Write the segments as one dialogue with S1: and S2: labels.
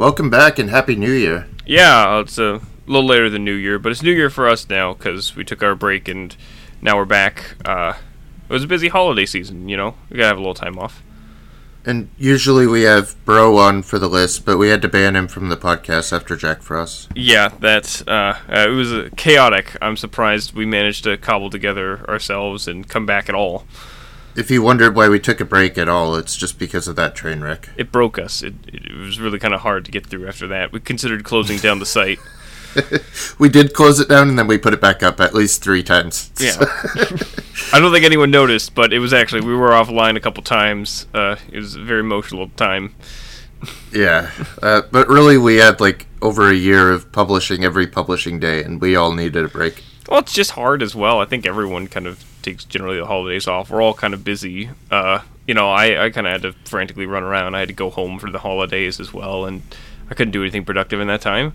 S1: welcome back and happy New Year.
S2: Yeah, it's a little later than New Year, but it's New Year for us now because we took our break and now we're back. Uh, it was a busy holiday season, you know. We gotta have a little time off.
S1: And usually we have Bro on for the list, but we had to ban him from the podcast after Jack Frost.
S2: Yeah, that's uh, uh, it was uh, chaotic. I'm surprised we managed to cobble together ourselves and come back at all.
S1: If you wondered why we took a break at all, it's just because of that train wreck.
S2: It broke us. It, it was really kind of hard to get through after that. We considered closing down the site.
S1: we did close it down and then we put it back up at least three times.
S2: Yeah. I don't think anyone noticed, but it was actually we were offline a couple times. Uh, it was a very emotional time.
S1: yeah, uh, but really we had like over a year of publishing every publishing day, and we all needed a break.
S2: Well, it's just hard as well. I think everyone kind of takes generally the holidays off. We're all kind of busy. Uh, you know, I, I kind of had to frantically run around. I had to go home for the holidays as well, and I couldn't do anything productive in that time.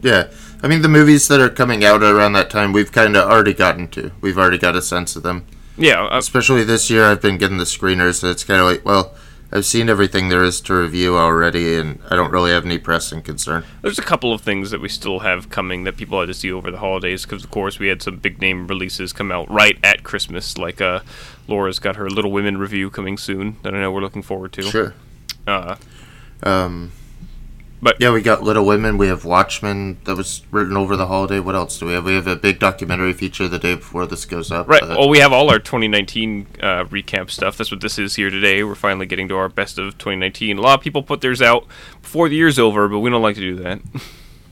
S1: Yeah, I mean the movies that are coming out around that time, we've kind of already gotten to. We've already got a sense of them.
S2: Yeah, uh,
S1: especially this year, I've been getting the screeners, so it's kind of like, well, I've seen everything there is to review already, and I don't really have any pressing concern.
S2: There's a couple of things that we still have coming that people had to see over the holidays, because of course we had some big name releases come out right at Christmas, like uh, Laura's got her Little Women review coming soon that I know we're looking forward to.
S1: Sure.
S2: Uh,
S1: um, but yeah, we got Little Women. We have Watchmen that was written over the holiday. What else do we have? We have a big documentary feature the day before this goes up.
S2: Right. Uh, well, we have all our 2019 uh, recap stuff. That's what this is here today. We're finally getting to our best of 2019. A lot of people put theirs out before the year's over, but we don't like to do that.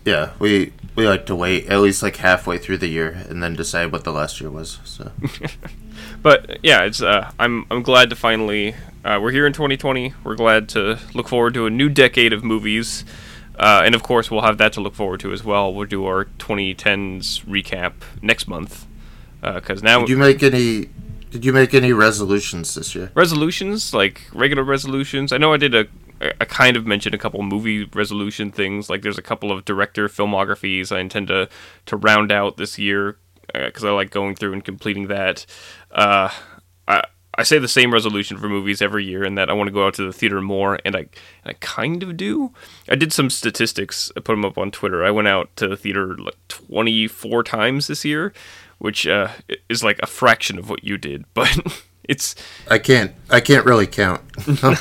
S1: Yeah, we we like to wait at least like halfway through the year and then decide what the last year was. So.
S2: but yeah, it's uh, I'm I'm glad to finally uh, we're here in 2020. We're glad to look forward to a new decade of movies. Uh, and of course, we'll have that to look forward to as well. We'll do our 2010s recap next month. Because uh, now.
S1: Did you make any. Did you make any resolutions this year?
S2: Resolutions? Like regular resolutions? I know I did a. I kind of mentioned a couple movie resolution things. Like there's a couple of director filmographies I intend to, to round out this year because uh, I like going through and completing that. Uh, I, I say the same resolution for movies every year, and that I want to go out to the theater more, and I, and I kind of do. I did some statistics. I put them up on Twitter. I went out to the theater like 24 times this year, which uh, is like a fraction of what you did, but it's.
S1: I can't. I can't really count.
S2: no,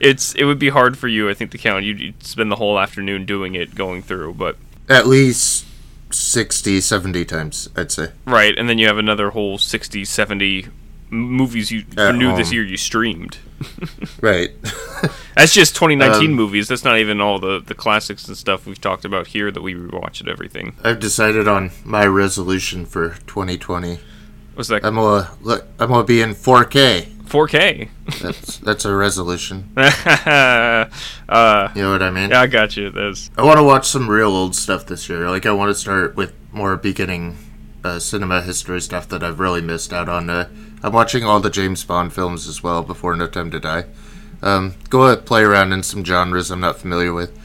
S2: it's. It would be hard for you, I think, to count. You'd, you'd spend the whole afternoon doing it, going through, but
S1: at least 60, 70 times, I'd say.
S2: Right, and then you have another whole 60, 70 movies you for new this year you streamed.
S1: right.
S2: That's just 2019 um, movies. That's not even all the the classics and stuff we've talked about here that we rewatched and everything.
S1: I've decided on my resolution for 2020.
S2: What's that?
S1: I'm gonna I'm gonna be in 4K.
S2: 4K.
S1: that's that's a resolution.
S2: uh,
S1: you know what I mean?
S2: Yeah, I got you. That's.
S1: I want to watch some real old stuff this year. Like I want to start with more beginning uh, cinema history stuff that I've really missed out on. Uh, I'm watching all the James Bond films as well before No Time to Die. Um, go play around in some genres I'm not familiar with.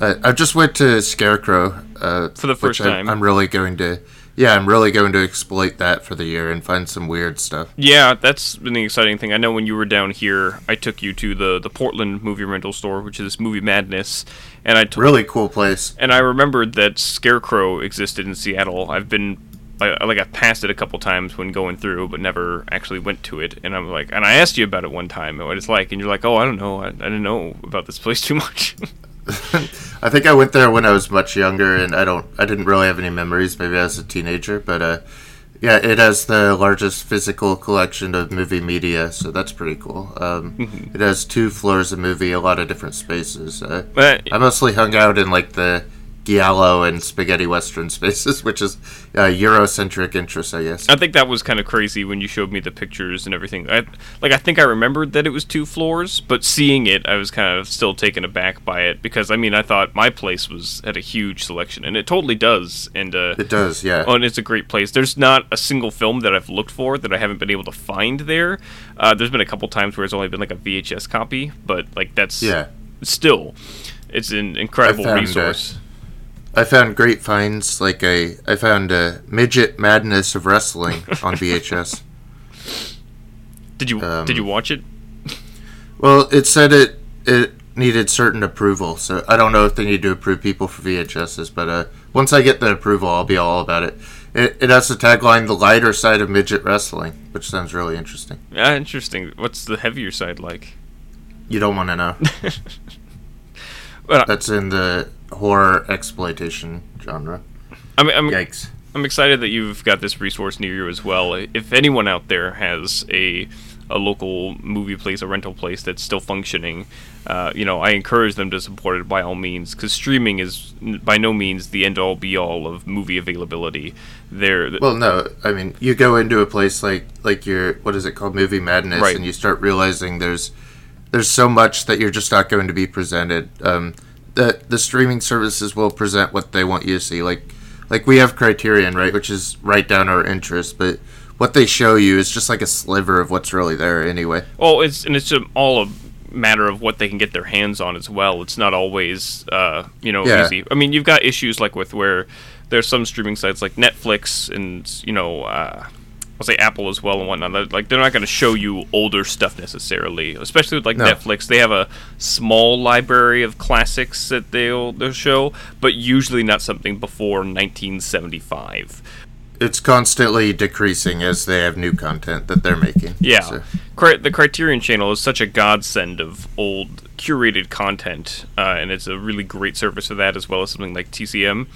S1: Uh, I just went to Scarecrow uh,
S2: for the first time.
S1: I, I'm really going to, yeah, I'm really going to exploit that for the year and find some weird stuff.
S2: Yeah, that's been the exciting thing. I know when you were down here, I took you to the the Portland movie rental store, which is Movie Madness, and I took
S1: really cool place.
S2: And I remembered that Scarecrow existed in Seattle. I've been I, like I passed it a couple times when going through, but never actually went to it. And I'm like, and I asked you about it one time, and what it's like, and you're like, oh, I don't know, I, I didn't know about this place too much.
S1: I think I went there when I was much younger, and I don't, I didn't really have any memories. Maybe as a teenager, but uh, yeah, it has the largest physical collection of movie media, so that's pretty cool. Um, mm-hmm. It has two floors of movie, a lot of different spaces. Uh, I mostly hung out in like the giallo and spaghetti western spaces, which is uh, Eurocentric interest, I guess.
S2: I think that was kind of crazy when you showed me the pictures and everything. I, like I think I remembered that it was two floors, but seeing it, I was kind of still taken aback by it because I mean I thought my place was had a huge selection, and it totally does. And uh,
S1: it does, yeah.
S2: Oh, and it's a great place. There's not a single film that I've looked for that I haven't been able to find there. Uh, there's been a couple times where it's only been like a VHS copy, but like that's
S1: yeah.
S2: Still, it's an incredible uh, resource.
S1: I found great finds. Like I, I found a midget madness of wrestling on VHS.
S2: Did you um, did you watch it?
S1: Well, it said it it needed certain approval. So I don't know if they need to approve people for VHSs, but uh, once I get the approval, I'll be all about it. It, it has the tagline "The lighter side of midget wrestling," which sounds really interesting.
S2: Yeah, interesting. What's the heavier side like?
S1: You don't want to know.
S2: Well,
S1: That's in the horror exploitation genre.
S2: I'm, I'm,
S1: Yikes.
S2: I'm excited that you've got this resource near you as well. If anyone out there has a a local movie place, a rental place that's still functioning, uh, you know, I encourage them to support it by all means because streaming is by no means the end all be all of movie availability. There,
S1: Well, no, I mean you go into a place like like your what is it called, Movie Madness,
S2: Right.
S1: and you start realizing there's there's so much that you're just not going to be presented. Um, the the streaming services will present what they want you to see. Like like we have Criterion, right, which is right down our interest, but what they show you is just like a sliver of what's really there anyway.
S2: Well, it's and it's all a matter of what they can get their hands on as well. It's not always, uh, you know,
S1: Yeah.
S2: easy. I mean, you've got issues like with where there's some streaming sites like Netflix and you know, uh, I'll say Apple as well and whatnot. that, Like they're not going to show you older stuff necessarily, especially with like
S1: No.
S2: Netflix. They have a small library of classics that they'll they'll show, but usually not something before 1975.
S1: It's constantly decreasing as they have new content that they're making.
S2: Yeah,
S1: So-
S2: Cri- the Criterion Channel is such a godsend of old curated content, uh, and it's a really great service for that as well as something like TCM.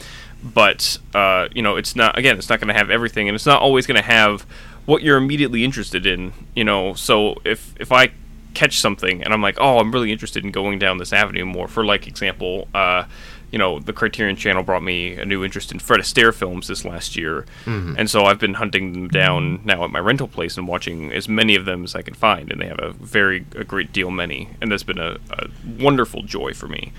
S2: But uh, you know, it's not again, it's not going to have everything, and it's not always going to have what you're immediately interested in. You know, so if if I catch something and I'm like, oh, I'm really interested in going down this avenue more. For like example, uh, you know, the Criterion Channel brought me a new interest in Fred Astaire films this last year, and so I've been hunting them down now at my rental place and watching as many of them as I can find, and they have a very a great deal many, and that's been a, a wonderful joy for me.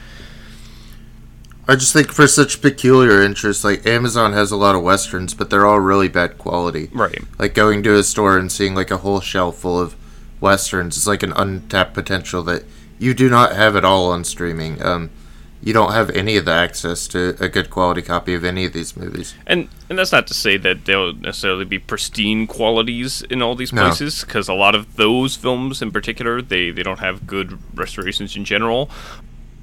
S1: I just think for such peculiar interests, like Amazon has a lot of westerns, but they're all really bad quality.
S2: Right.
S1: Like going to a store and seeing like a whole shelf full of westerns is like an untapped potential that you do not have at all on streaming. Um, you don't have any of the access to a good quality copy of any of these movies.
S2: And and that's not to say that they'll necessarily be pristine qualities in all these places, because a lot of those films in particular, they, they don't have good restorations in general.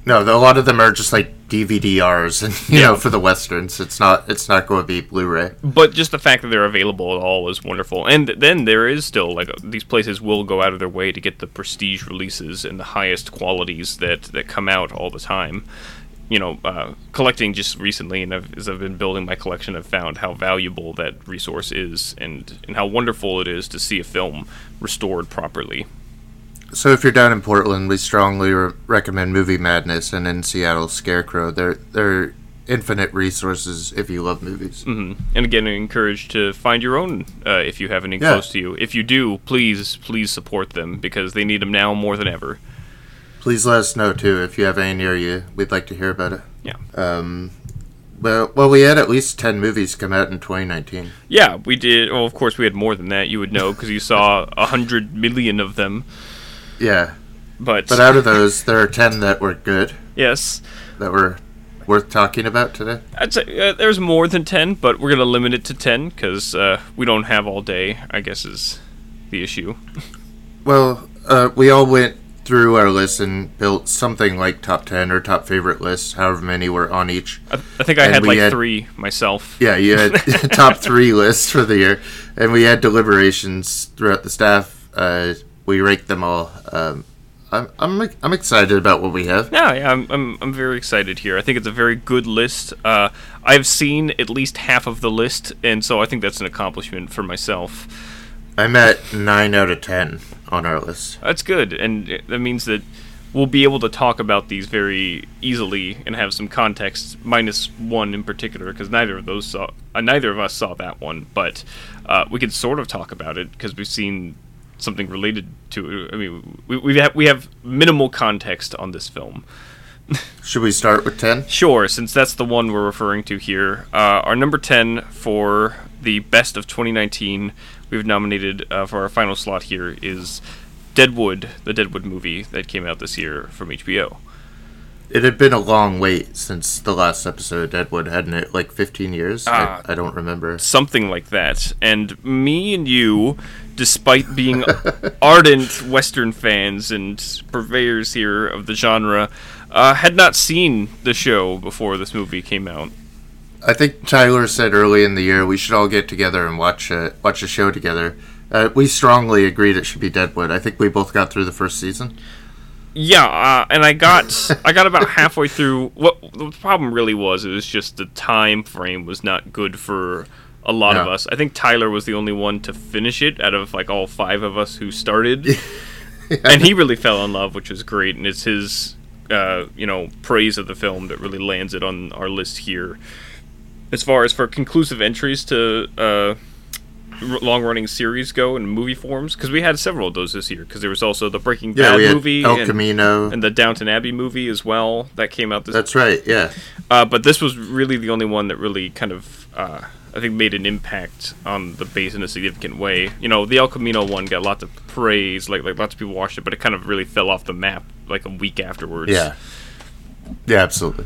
S1: No, a lot of them are just like DVDRs, and you
S2: Yeah.
S1: know, for the westerns, it's not it's not going to be Blu-ray.
S2: But just the fact that they're available at all is wonderful. And then there is still like these places will go out of their way to get the prestige releases and the highest qualities that that come out all the time. You know, uh, collecting just recently, and I've, as I've been building my collection, I've found how valuable that resource is, and and how wonderful it is to see a film restored properly.
S1: So if you're down in Portland, we strongly re- recommend Movie Madness, and in Seattle, Scarecrow. They're they're infinite resources if you love movies.
S2: hmm And again, I encourage to find your own uh, if you have any
S1: Yeah.
S2: close to you. If you do, please please support them because they need them now more than ever.
S1: Please let us know too if you have any near you. We'd like to hear about it.
S2: Yeah.
S1: Um, well, well, we had at least ten movies come out in 2019.
S2: Yeah, we did. Well, of course, we had more than that. You would know because you saw a hundred million of them.
S1: Yeah,
S2: But,
S1: but out of those, there are ten that were good,
S2: yes,
S1: that were worth talking about today.
S2: I'd say uh, there's more than ten, but we're gonna limit it to ten because uh, we don't have all day. I guess is the issue.
S1: Well, uh, we all went through our list and built something like top ten or top favorite lists, however many were on each.
S2: I, I think I
S1: And
S2: had like
S1: had-
S2: three myself.
S1: Yeah, you had top three lists for the year, and we had deliberations throughout the staff. Uh, we ranked them all. Um, I'm, I'm I'm excited about what we have.
S2: Yeah, yeah, I'm, I'm, I'm very excited here. I think it's a very good list. Uh, I've seen at least half of the list, and so I think that's an accomplishment for myself.
S1: I'm at nine out of ten on our list.
S2: That's good, and that means that we'll be able to talk about these very easily and have some context. Minus one in particular, because neither of those saw, uh, neither of us saw that one, but uh, we could sort of talk about it because we've seen something related to it. I mean, we we have we have minimal context on this film.
S1: Should we start with ten?
S2: Sure, since that's the one we're referring to here. Uh, our number 10 for the best of 2019, we've nominated uh, for our final slot here is Deadwood, the Deadwood movie that came out this year from HBO.
S1: It had been a long wait since the last episode of Deadwood, hadn't it? Like 15 years?
S2: Ah.
S1: I, I don't remember.
S2: something like that. And me and you, despite being ardent Western fans and purveyors here of the genre, uh, had not seen the show before this movie came out.
S1: I think Tyler said early in the year we should all get together and watch a, watch a show together. Uh, we strongly agreed it should be Deadwood. I think we both got through the first season.
S2: Yeah, uh, and I got I got about halfway through. What the problem really was, it was just the time frame was not good for a lot of us. I think Tyler was the only one to finish it out of like all five of us who started, and he really fell in love, which was great. And it's his, uh, you know, praise of the film that really lands it on our list here. As far as for conclusive entries to uh, long running series go in movie forms, because we had several of those this year. Because there was also the Breaking
S1: Yeah,
S2: Bad movie
S1: El
S2: and-
S1: Camino.
S2: and the Downton Abbey movie as well that came out this.
S1: That's right. Yeah.
S2: Uh, but this was really the only one that really kind of, uh, I think, made an impact on the base in a significant way. You know, the El Camino one got lots of praise, like like lots of people watched it, but it kind of really fell off the map like a week afterwards.
S1: Yeah. Yeah, absolutely.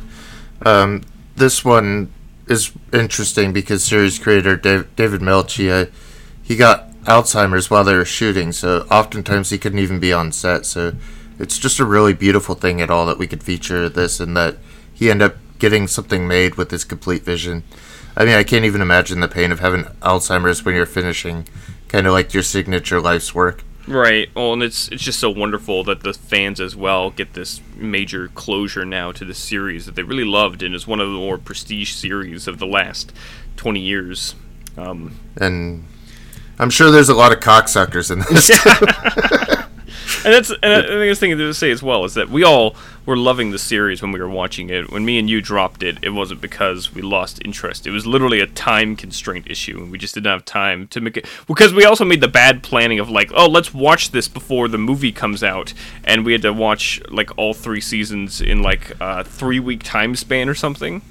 S1: Um, this one is interesting because series creator Dave, David Milch, uh, he got Alzheimer's while they were shooting, so oftentimes he couldn't even be on set. So it's just a really beautiful thing at all that we could feature this and that he ended up getting something made with his complete vision. I mean, I can't even imagine the pain of having Alzheimer's when you're finishing kind of like your signature life's work.
S2: Right. Well, and it's it's just so wonderful that the fans as well get this major closure now to the series that they really loved, and is one of the more prestige series of the last twenty years. Um,
S1: And I'm sure there's a lot of cocksuckers in this.
S2: And that's and I the thing to say as well is that we all were loving the series when we were watching it. When me and you dropped it, it wasn't because we lost interest. It was literally a time constraint issue, and we just didn't have time to make it. Because we also made the bad planning of like, oh, let's watch this before the movie comes out, and we had to watch like all three seasons in like a three week time span or something.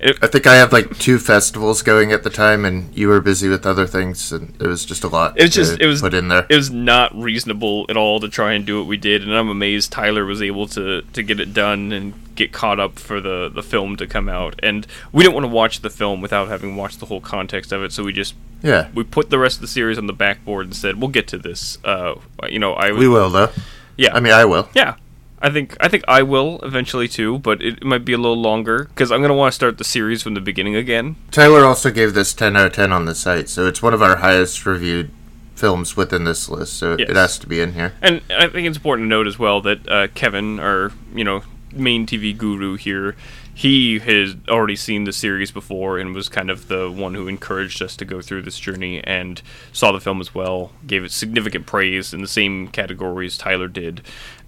S2: It,
S1: I think I had like two festivals going at the time, and you were busy with other things, and it was just a lot.
S2: It was just
S1: to
S2: it was
S1: put in there.
S2: It was not reasonable at all to try and do what we did, and I'm amazed Tyler was able to to get it done and get caught up for the the film to come out. And we didn't want to watch the film without having watched the whole context of it, so we just
S1: yeah,
S2: we put the rest of the series on the backboard and said we'll get to this. Uh, you know, I
S1: we will though.
S2: yeah,
S1: I mean, I will.
S2: yeah. I think I think I will eventually too, but it might be a little longer because I'm gonna want to start the series from the beginning again.
S1: Tyler also gave this 10 out of 10 on the site, so it's one of our highest reviewed films within this list, so
S2: Yes.
S1: it has to be in here.
S2: And I think it's important to note as well that uh, Kevin, our you know main TV guru here, he has already seen the series before and was kind of the one who encouraged us to go through this journey and saw the film as well, gave it significant praise in the same categories Tyler did,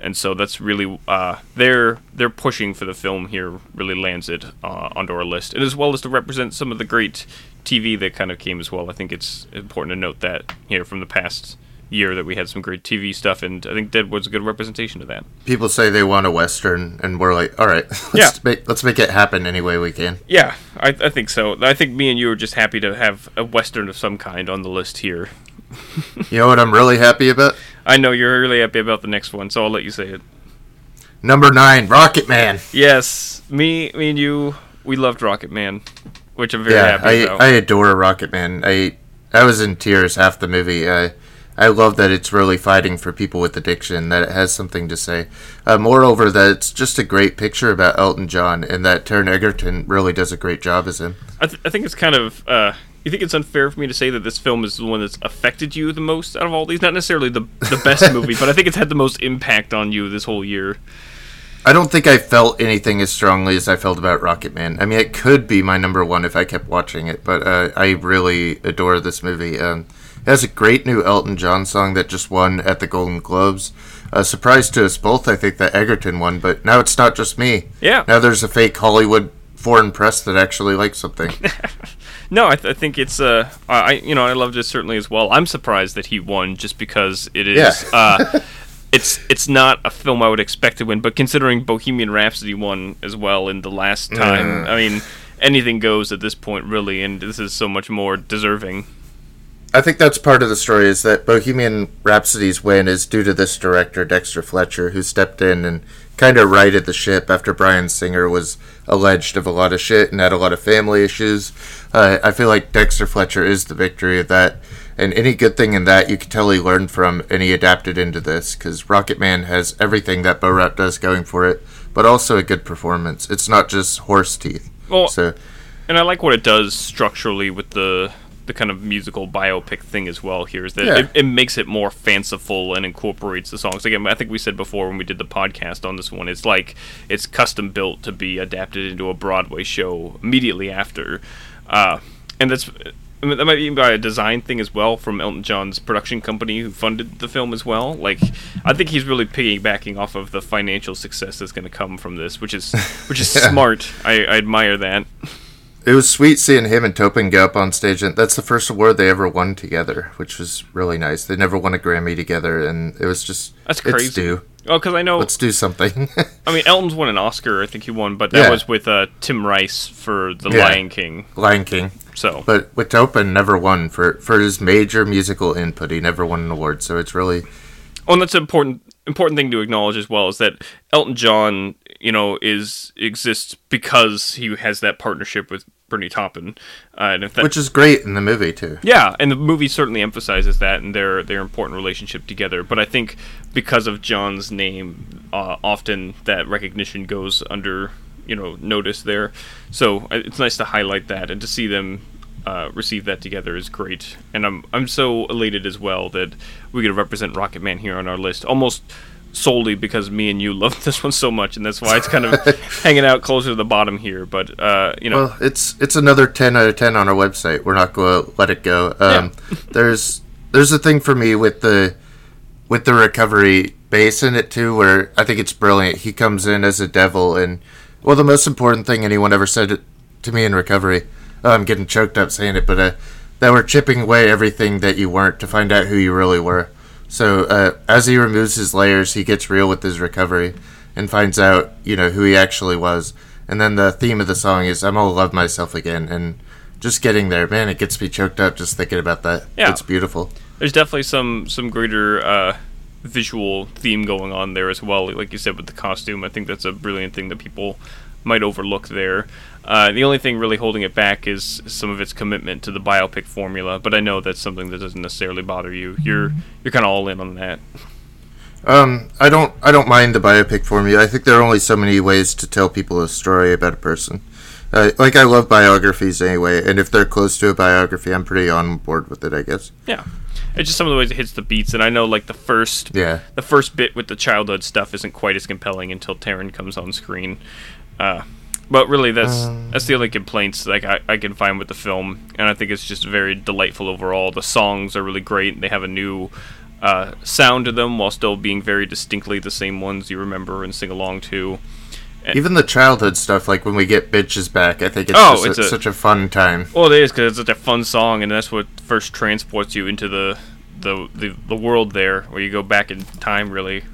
S2: and so that's really uh, they're they're pushing for the film here really lands it uh, onto our list, and as well as to represent some of the great TV that kind of came as well. I think it's important to note that here from the past year that we had some great TV stuff, and I think Deadwood's a good representation of that.
S1: People say they want a western, and we're like, all right, let's
S2: Yeah.
S1: make let's make it happen any way we can.
S2: Yeah, I, I think so. I think me and you are just happy to have a western of some kind on the list here.
S1: You know what I'm really happy about?
S2: I know you're really happy about the next one, so I'll let you say it.
S1: Number nine, Rocket Man.
S2: Yes, me, me and you, we loved Rocketman, which I'm very
S1: yeah,
S2: happy
S1: I,
S2: about.
S1: I adore Rocketman. I I was in tears half the movie. I I love that it's really fighting for people with addiction. That it has something to say. Uh, moreover, that it's just a great picture about Elton John, and that Taron Egerton really does a great job as him.
S2: I, th- I think it's kind of. Uh, you think it's unfair for me to say that this film is the one that's affected you the most out of all these? Not necessarily the the best movie, but I think it's had the most impact on you this whole year.
S1: I don't think I felt anything as strongly as I felt about Rocketman. I mean, it could be my number one if I kept watching it, but uh, I really adore this movie. Um, it has a great new Elton John song that just won at the Golden Globes. A surprise to us both, I think, that Egerton won, but now it's not just me.
S2: Yeah.
S1: Now there's a fake Hollywood foreign press that actually likes something.
S2: No, I, th- I think it's uh, I you know I loved it certainly as well. I'm surprised that he won just because it is
S1: Yeah.
S2: uh, it's it's not a film I would expect to win, but considering Bohemian Rhapsody won as well in the last time,
S1: Mm.
S2: I mean anything goes at this point really, and this is so much more deserving.
S1: I think that's part of the story is that Bohemian Rhapsody's win is due to this director Dexter Fletcher who stepped in and kind of righted the ship after Bryan Singer was alleged of a lot of shit and had a lot of family issues. Uh, I feel like Dexter Fletcher is the victory of that, and any good thing in that you could tell he learned from and he adapted into this because Rocketman has everything that Bo Rap does going for it, but also a good performance. It's not just horse teeth.
S2: Well,
S1: So
S2: and I like what it does structurally with the the kind of musical biopic thing as well. Here is that
S1: Yeah.
S2: it, it makes it more fanciful and incorporates the songs. Again, I think we said before when we did the podcast on this one, it's like it's custom built to be adapted into a Broadway show immediately after, uh, and that's. I mean, that might be by a design thing as well from Elton John's production company who funded the film as well. Like, I think he's really piggybacking off of the financial success that's going to come from this, which is which is
S1: Yeah.
S2: smart. I, I admire that.
S1: It was sweet seeing him and Taupin go up on stage, and that's the first award they ever won together, which was really nice. They never won a Grammy together, and it was just
S2: That's crazy.
S1: do,
S2: Oh, because I know.
S1: let's do something.
S2: I mean, Elton's won an Oscar. I think he won, but that
S1: Yeah.
S2: was with uh, Tim Rice for The
S1: Yeah.
S2: Lion King.
S1: Lion King,
S2: So
S1: but with Taupin never won for for his major musical input. He never won an award, so it's really
S2: Oh, and that's an important important thing to acknowledge as well is that Elton John, you know, is exists because he has that partnership with Bernie Taupin, uh, and if that,
S1: which is great in the movie too.
S2: yeah, and the movie certainly emphasizes that and their their important relationship together. But I think because of John's name, uh, often that recognition goes under you know notice there. So uh, it's nice to highlight that and to see them uh, receive that together is great. And I'm I'm so elated as well that we get to represent Rocketman here on our list almost solely because me and you love this one so much and that's why it's kind of hanging out closer to the bottom here but uh you know
S1: Well, it's it's another ten out of ten on our website. We're not going to let it go. Um, There's there's a thing for me with the with the recovery base in it too, where I think it's brilliant. He comes in as a devil, and well, the most important thing anyone ever said to me in recovery. Oh, I'm getting choked up saying it, but uh, that we're chipping away everything that you weren't to find out who you really were. So uh, as he removes his layers, he gets real with his recovery and finds out, you know, who he actually was. And then the theme of the song is "I'm gonna love myself again," and just getting there, man, it gets me choked up just thinking about that.
S2: Yeah.
S1: It's beautiful.
S2: there's definitely some some greater uh, visual theme going on there as well. Like you said with the costume, I think that's a brilliant thing that people might overlook there. Uh, the only thing really holding it back is some of its commitment to the biopic formula, but I know that's something that doesn't necessarily bother you. You're you're kind of all in on that.
S1: Um, I don't, I don't mind the biopic formula. I think there are only so many ways to tell people a story about a person. Uh, like I love biographies anyway, and if they're close to a biography, I'm pretty on board with it. I guess.
S2: Yeah, it's just some of the ways it hits the beats, and I know like the first
S1: Yeah.
S2: the first bit with the childhood stuff isn't quite as compelling until Taron comes on screen. Uh, but really, that's that's the only complaints like I, I can find with the film, and I think it's just very delightful overall. The songs are really great; they have a new uh, sound to them while still being very distinctly the same ones you remember and sing along to.
S1: Even the childhood stuff, like when we get bitches back, I think it's
S2: Oh,
S1: just
S2: it's
S1: a,
S2: a-
S1: such a fun time.
S2: Well, it is because it's such a fun song, and that's what first transports you into the, the the the world there, where you go back in time. Really,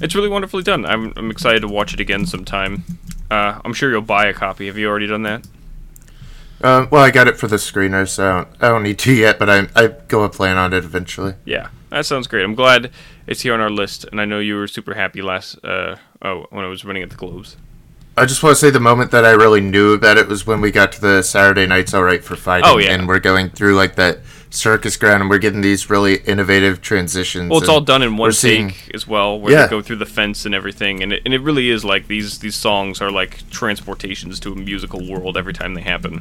S2: it's really wonderfully done. I'm I'm excited to watch it again sometime. Uh, I'm sure you'll buy a copy. Have you already done that?
S1: Um, well, I got it for the screener, so I don't, I don't need to yet, but I I go plan on it eventually.
S2: Yeah, that sounds great. I'm glad it's here on our list, and I know you were super happy last uh oh when I was running at the Globes.
S1: I just want to say the moment that I really knew about it was when we got to the Saturday Nights All Right for Fighting,
S2: Oh, yeah.
S1: and we're going through like that circus ground, and we're getting these really innovative transitions.
S2: Well, it's all done in one
S1: seeing-
S2: take as well, where
S1: Yeah.
S2: they go through the fence and everything, and it, and it really is like these these songs are like transportations to a musical world every time they happen.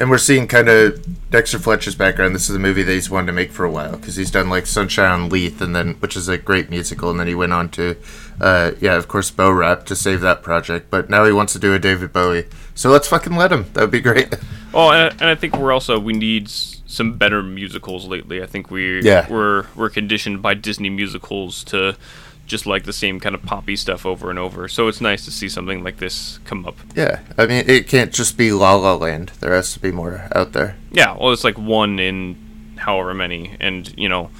S1: And we're seeing kind of Dexter Fletcher's background. This is a movie that he's wanted to make for a while because he's done like Sunshine on Leith, and then which is a great musical, and then he went on to, uh, yeah, of course, Bo Rap to save that project. But now he wants to do a David Bowie, so let's fucking let him. That would be great.
S2: Oh, and, and I think we're also we need some better musicals lately. I think we
S1: Yeah.
S2: we're we're conditioned by Disney musicals to just like the same kind of poppy stuff over and over. So it's nice to see something like this come up.
S1: yeah, I mean, it can't just be La La Land. There has to be more out there.
S2: Yeah, well, it's like one in however many, and you know,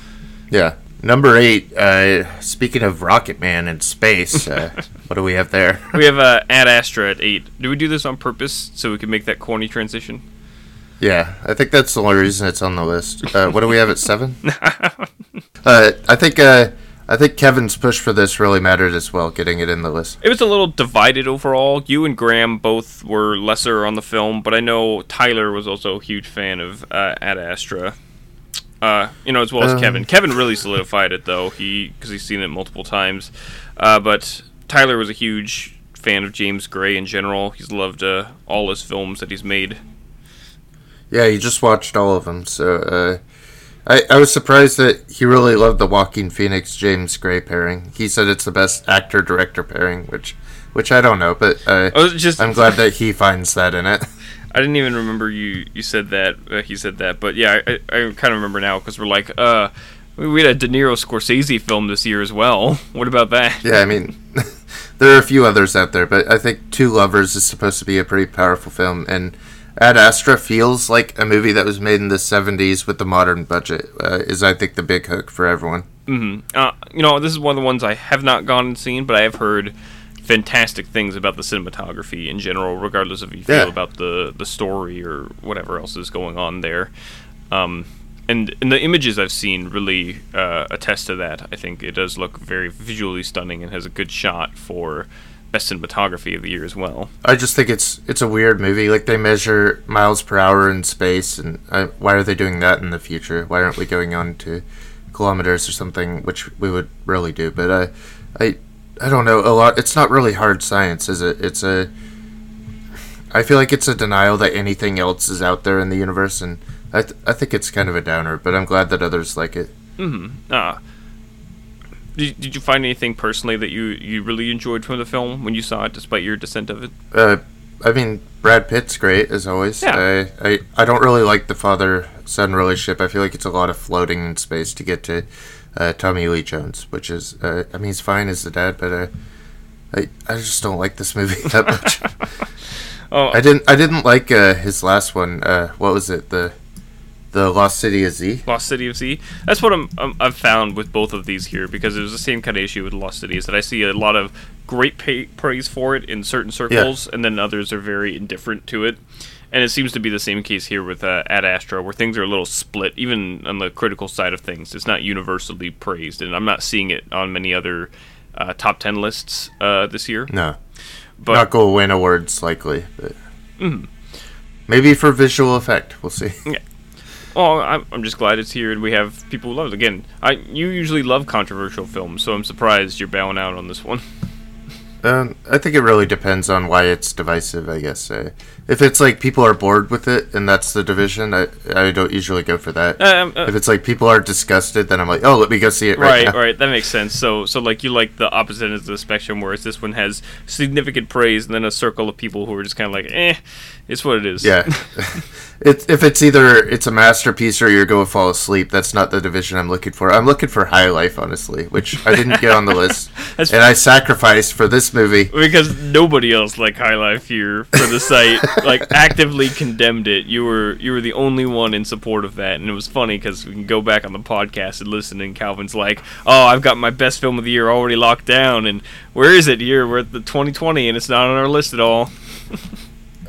S1: Yeah. Number eight. Uh, speaking of Rocketman and space, uh, what do we have there?
S2: we have uh, Ad Astra at eight. Do we do this on purpose so we can make that corny transition?
S1: Yeah, I think that's the only reason it's on the list. Uh, what do we have at seven? uh, I think uh, I think Kevin's push for this really mattered as well, getting it in the list.
S2: It was a little divided overall. You and Graham both were lesser on the film, but I know Tyler was also a huge fan of uh, Ad Astra. Uh, you know, as well as
S1: Um.
S2: Kevin. Kevin really solidified it though. He because he's seen it multiple times. Uh, but Tyler was a huge fan of James Gray in general. He's loved uh, all his films that he's made.
S1: Yeah, he just watched all of them, so uh, I I was surprised that he really loved the Joaquin Phoenix James Gray pairing. He said it's the best actor director pairing, which which I don't know, but uh,
S2: Oh, it's just
S1: I'm glad that he finds that in it.
S2: I didn't even remember you you said that. Uh, he said that, but yeah, I, I kind of remember now because we're like, uh, we had a De Niro Scorsese film this year as well. What about that?
S1: Yeah, I mean, there are a few others out there, but I think Two Lovers is supposed to be a pretty powerful film, and Ad Astra feels like a movie that was made in the 70s with the modern budget, uh, is I think the big hook for everyone.
S2: hmm Uh, you know, this is one of the ones I have not gone and seen, but I have heard fantastic things about the cinematography in general, regardless if you feel
S1: Yeah.
S2: about the the story or whatever else is going on there. Um, and and the images I've seen really uh, attest to that. I think it does look very visually stunning and has a good shot for best cinematography of the year as well.
S1: I just think it's it's a weird movie. Like they measure miles per hour in space, and uh, why are they doing that in the future? Why aren't we going on to kilometers or something, which we would really do? But I, I, I don't know. A lot. It's not really hard science, is it? It's a. I feel like it's a denial that anything else is out there in the universe, and I th- I think it's kind of a downer. But I'm glad that others like it.
S2: Uh, did, did you find anything personally that you, you really enjoyed from the film when you saw it, despite your dissent of it?
S1: Uh, I mean, Brad Pitt's great as always.
S2: Yeah.
S1: I, I I don't really like the father son relationship. I feel like it's a lot of floating in space to get to uh, Tommy Lee Jones, which is uh, I mean he's fine as the dad, but uh, I I just don't like this movie that much.
S2: Oh,
S1: I didn't I didn't like uh, his last one. Uh, what was it the the Lost City of Z?
S2: Lost City of Z. That's what I'm, I'm, I've found with both of these here because it was the same kind of issue with Lost City is that I see a lot of great pay, praise for it in certain circles, and then others are very indifferent to it. And it seems to be the same case here with uh, Ad Astra, where things are a little split, even on the critical side of things. It's not universally praised, and I'm not seeing it on many other uh, top ten lists uh, this year.
S1: No,
S2: But
S1: not going to win awards likely, but
S2: Mm-hmm.
S1: maybe for visual effect. We'll see.
S2: Well, I'm, I'm just glad it's here and we have people who love it. Again, I you usually love controversial films, so I'm surprised you're bowing out on this one.
S1: Um, I think it really depends on why it's divisive. I guess uh, if it's like people are bored with it and that's the division, I I don't usually go for that.
S2: Um, uh,
S1: if it's like people are disgusted, then I'm like, oh, let me go see it right,
S2: right,
S1: now.
S2: right, that makes sense. So, so like you like the opposite end of the spectrum, whereas this one has significant praise and then a circle of people who are just kind of like, eh, it's what it is.
S1: Yeah, it's if it's either it's a masterpiece or you're going to fall asleep. That's not the division I'm looking for. I'm looking for High Life, honestly, which I didn't get on the list, and I sacrificed for this movie.
S2: because nobody else like High Life here for the site like actively condemned it. You were you were the only one in support of that, and it was funny because we can go back on the podcast and listen. And Calvin's like, "Oh, I've got my best film of the year already locked down, and where is it here? We're at the 2020, and it's not on our list at all."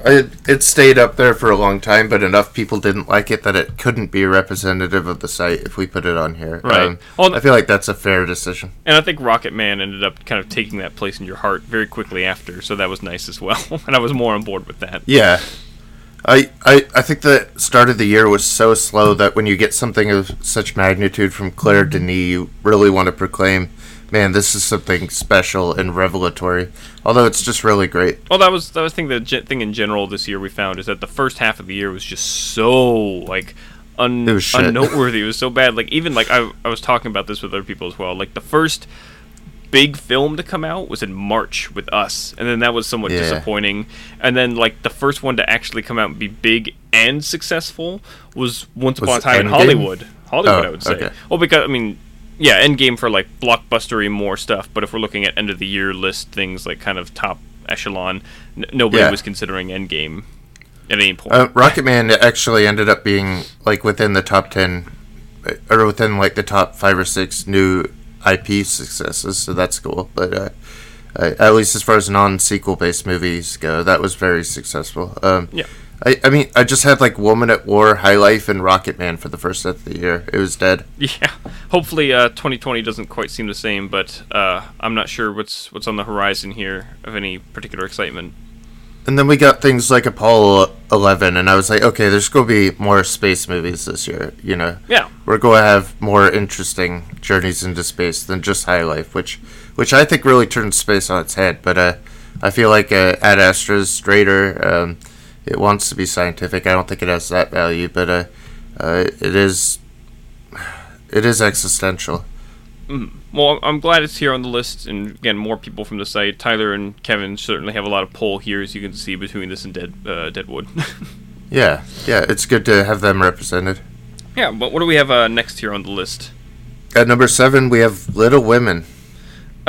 S1: It, it stayed up there for a long time, but enough people didn't like it that it couldn't be representative of the site if we put it on here. Um,
S2: Right. Well,
S1: I feel like that's a fair decision.
S2: And I think Rocketman ended up kind of taking that place in your heart very quickly after, so that was nice as well. and I was more on board with that.
S1: Yeah. I, I, I think the start of the year was so slow that when you get something of such magnitude from Claire Denis, you really want to proclaim, man, this is something special and revelatory. Although it's just really great.
S2: Well, that was that was I think the ge- thing in general this year we found is that the first half of the year was just so like un-
S1: It was
S2: unnoteworthy. it was so bad. Like even like I I was talking about this with other people as well. Like the first big film to come out was in March with us, and then that was somewhat
S1: Yeah.
S2: disappointing. And then like the first one to actually come out and be big and successful was Once
S1: Was
S2: Upon a Time in Hollywood. Hollywood,
S1: Oh,
S2: I would say.
S1: okay.
S2: Well, because I mean, yeah, Endgame for like blockbustery more stuff. But if we're looking at end of the year list things like kind of top echelon, n- nobody
S1: Yeah.
S2: was considering Endgame at any point.
S1: Uh, Rocketman actually ended up being like within the top 10 uh, or within like the top five or six new IP successes, so that's cool. But uh, uh, at least as far as non sequel based movies go, that was very successful. Um,
S2: Yeah.
S1: I, I mean, I just had like Woman at War, High Life, and Rocketman for the first half of the year. It was dead.
S2: Yeah. Hopefully, uh, 2020 doesn't quite seem the same, but uh, I'm not sure what's what's on the horizon here of any particular excitement.
S1: And then we got things like Apollo 11, and I was like, okay, there's going to be more space movies this year. You know,
S2: Yeah.
S1: we're going to have more interesting journeys into space than just High Life, which which I think really turns space on its head. But uh, I feel like uh, Ad Astra's straighter. Um, it wants to be scientific. I don't think it has that value, but uh, uh, it is it is existential.
S2: Well, I'm glad it's here on the list, and again, more people from the site. Tyler and Kevin certainly have a lot of pull here, as you can see between this and Dead uh, Deadwood.
S1: Yeah, yeah, it's good to have them represented.
S2: yeah, but what do we have uh, next here on the list?
S1: At number seven, we have Little Women.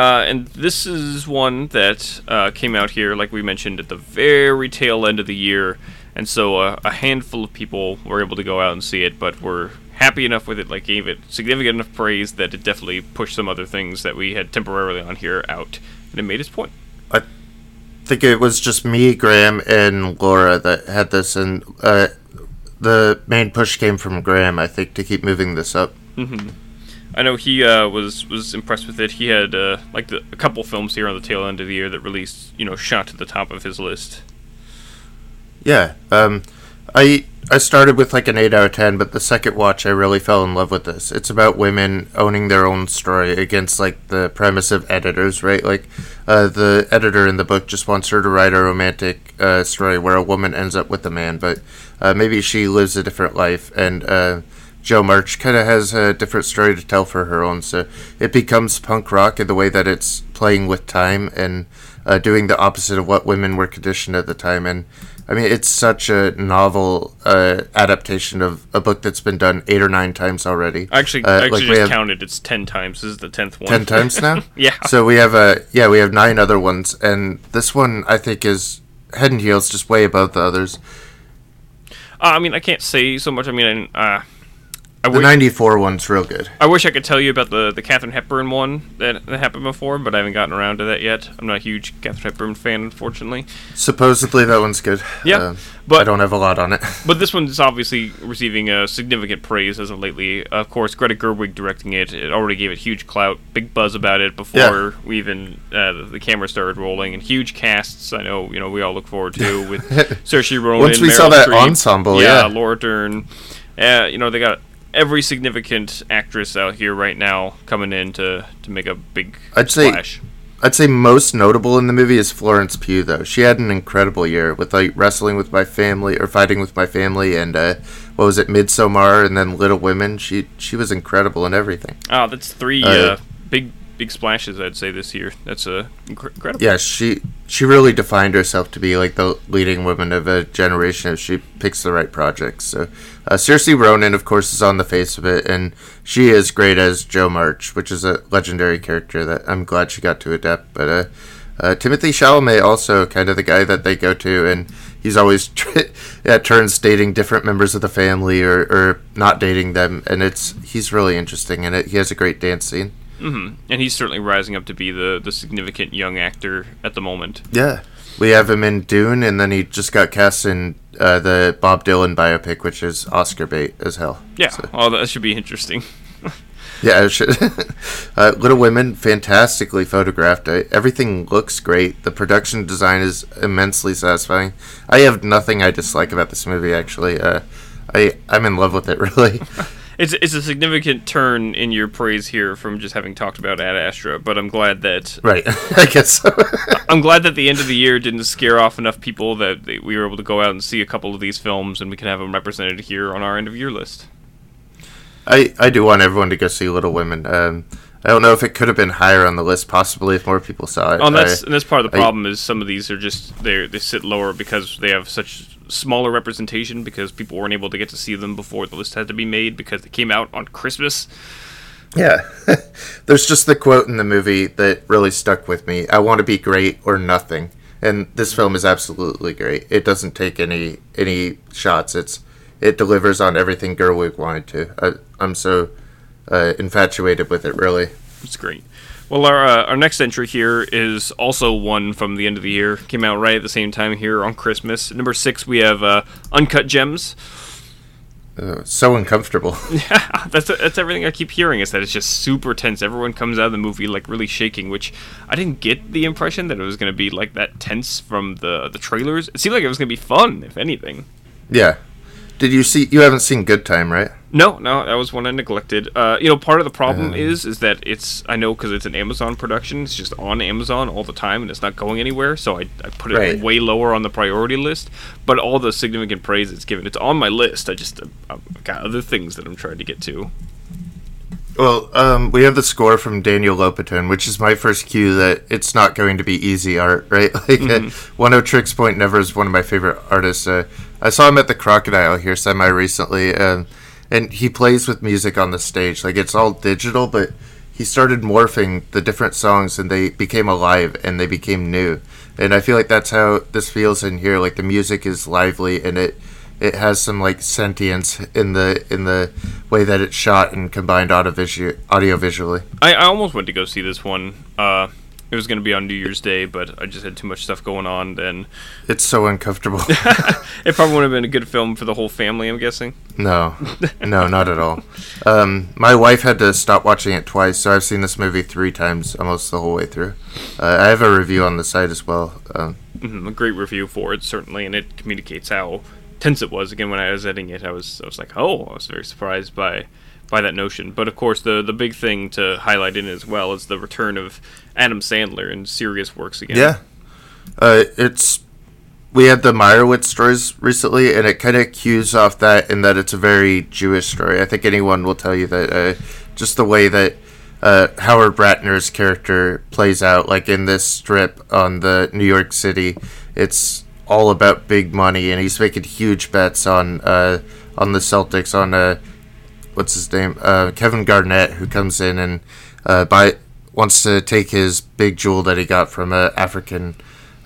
S2: Uh, and this is one that uh, came out here, like we mentioned, at the very tail end of the year. And so uh, a handful of people were able to go out and see it, but were happy enough with it, like gave it significant enough praise that it definitely pushed some other things that we had temporarily on here out. And it made its point.
S1: I think it was just me, Graham, and Laura that had this, and uh, the main push came from Graham, I think, to keep moving this up.
S2: I know he uh, was was impressed with it. He had uh, like the, a couple films here on the tail end of the year that released, you know, shot to the top of his list.
S1: Yeah, um, I I started with like an eight out of ten, but the second watch, I really fell in love with this. It's about women owning their own story against like the premise of editors, right? Like, uh, the editor in the book just wants her to write a romantic uh, story where a woman ends up with a man, but uh, maybe she lives a different life, and uh, Jo March kind of has a different story to tell for her own. So it becomes punk rock in the way that it's playing with time and uh, doing the opposite of what women were conditioned at the time. And I mean, it's such a novel uh, adaptation of a book that's been done eight or nine times already.
S2: Actually,
S1: Uh,
S2: I actually
S1: like
S2: just counted. It's ten times. This is the tenth one.
S1: ten times now.
S2: Yeah.
S1: So we have a yeah, we have nine other ones, and this one I think is head and heels, just way above the others.
S2: Uh, I mean, I can't say so much. I mean, uh, I
S1: The
S2: wish,
S1: '94 one's real good.
S2: I wish I could tell you about the the Katharine Hepburn one that, that happened before, but I haven't gotten around to that yet. I'm not a huge Katharine Hepburn fan, unfortunately.
S1: Supposedly that one's good.
S2: Yeah,
S1: Um,
S2: but-
S1: I don't have a lot on it.
S2: But this one's obviously receiving uh, significant praise as of lately. Of course, Greta Gerwig directing it. It already gave it huge clout, big buzz about it before
S1: Yeah.
S2: we even uh, the- the camera started rolling, and huge casts. I know you know we all look forward to with Saoirse Ronan.
S1: Once we
S2: Meryl
S1: saw that
S2: Streep,
S1: ensemble, yeah.
S2: Laura Dern. Uh, you know they got every significant actress out here right now coming in to to make a big
S1: I'd say- I'd say most notable in the movie is Florence Pugh, though. She had an incredible year with like wrestling with my family or fighting with my family, and uh, what was it, Midsommar, and then Little Women. She she was incredible in everything.
S2: Oh, that's three
S1: Uh,
S2: uh, big big splashes I'd say this year. That's uh, incre- incredible.
S1: Yeah, she she really defined herself to be like the leading woman of a generation if she picks the right projects. So, uh, Saoirse Ronan, of course, is on the face of it, and she is great as Jo March, which is a legendary character that I'm glad she got to adapt. But uh, uh, Timothée Chalamet also kind of the guy that they go to, and he's always at turns dating different members of the family or, or not dating them, and it's he's really interesting in it. He has a great dance scene.
S2: hmm And he's certainly rising up to be the, the significant young actor at the moment.
S1: Yeah. We have him in Dune, and then he just got cast in uh, the Bob Dylan biopic, which is Oscar bait as hell.
S2: Yeah,
S1: So,
S2: oh, that should be interesting.
S1: yeah, it should. uh, Little Women, fantastically photographed. I, everything looks great. The production design is immensely satisfying. I have nothing I dislike about this movie, actually. Uh, I, I'm in love with it, really.
S2: It's it's a significant turn in your praise here from just having talked about Ad Astra, but I'm glad that
S1: right. I guess so.
S2: I'm glad that the end of the year didn't scare off enough people that we were able to go out and see a couple of these films, and we can have them represented here on our end of year list.
S1: I, I do want everyone to go see Little Women. Um, I don't know if it could have been higher on the list, possibly if more people saw it.
S2: Oh, and that's
S1: I-
S2: and that's part of the
S1: I-
S2: problem is some of these are just they they sit lower because they have such smaller representation because people weren't able to get to see them before the list had to be made because they came out on Christmas.
S1: Yeah. There's just the quote in the movie that really stuck with me. I want to be great or nothing. And this film is absolutely great. It doesn't take any any shots. It's it delivers on everything Gerwig wanted to. I, I'm so uh, infatuated with it, really.
S2: It's great. Well, our uh, our next entry here is also one from the end of the year. Came out right at the same time here on Christmas. Number six, we have uh, Uncut Gems.
S1: Uh, so uncomfortable.
S2: Yeah, that's that's everything I keep hearing is that it's just super tense. Everyone comes out of the movie like really shaking, which I didn't get the impression that it was going to be like that tense from the the trailers. It seemed like it was going to be fun, if anything.
S1: yeah. Did you see? You haven't seen Good Time, right?
S2: No, no, that was one I neglected. Uh, you know, part of the problem
S1: Um.
S2: is is that it's I know because it's an Amazon production. It's just on Amazon all the time, and it's not going anywhere. So I, I put it
S1: Right.
S2: way lower on the priority list. But all the significant praise it's given, it's on my list. I just uh, I've got other things that I'm trying to get to.
S1: Well, um, we have the score from Daniel Lopatin, which is my first cue that it's not going to be easy art, right? Like, uh, Oneohtrix Point Never is one of my favorite artists. Uh, I saw him at the Crocodile here semi recently, um, and he plays with music on the stage. Like, it's all digital, but he started morphing the different songs and they became alive and they became new. And I feel like that's how this feels in here. Like, the music is lively and it it has some like sentience in the in the way that it's shot and combined audio audio visually.
S2: I, I almost went to go see this one. Uh, it was going to be on New Year's Day, but I just had too much stuff going on. Then
S1: It's so uncomfortable.
S2: it probably wouldn't have been a good film for the whole family. I'm guessing.
S1: no, no, not at all. Um, my wife had to stop watching it twice, so I've seen this movie three times almost the whole way through. Uh, I have a review on the site as well. Um,
S2: Mhm, a great review for it certainly, and it communicates how tense it was. Again, when I was editing it, I was I was like, oh, I was very surprised by by that notion. But of course, the the big thing to highlight in as well is the return of Adam Sandler in serious works again.
S1: yeah, uh, it's we had the Meyerowitz stories recently, and it kind of cues off that in that it's a very Jewish story. I think anyone will tell you that uh, just the way that uh, Howard Ratner's character plays out, like in this strip on the New York City, it's all about big money, and he's making huge bets on uh, on the Celtics on uh, what's his name, uh, Kevin Garnett, who comes in and uh, buy wants to take his big jewel that he got from a African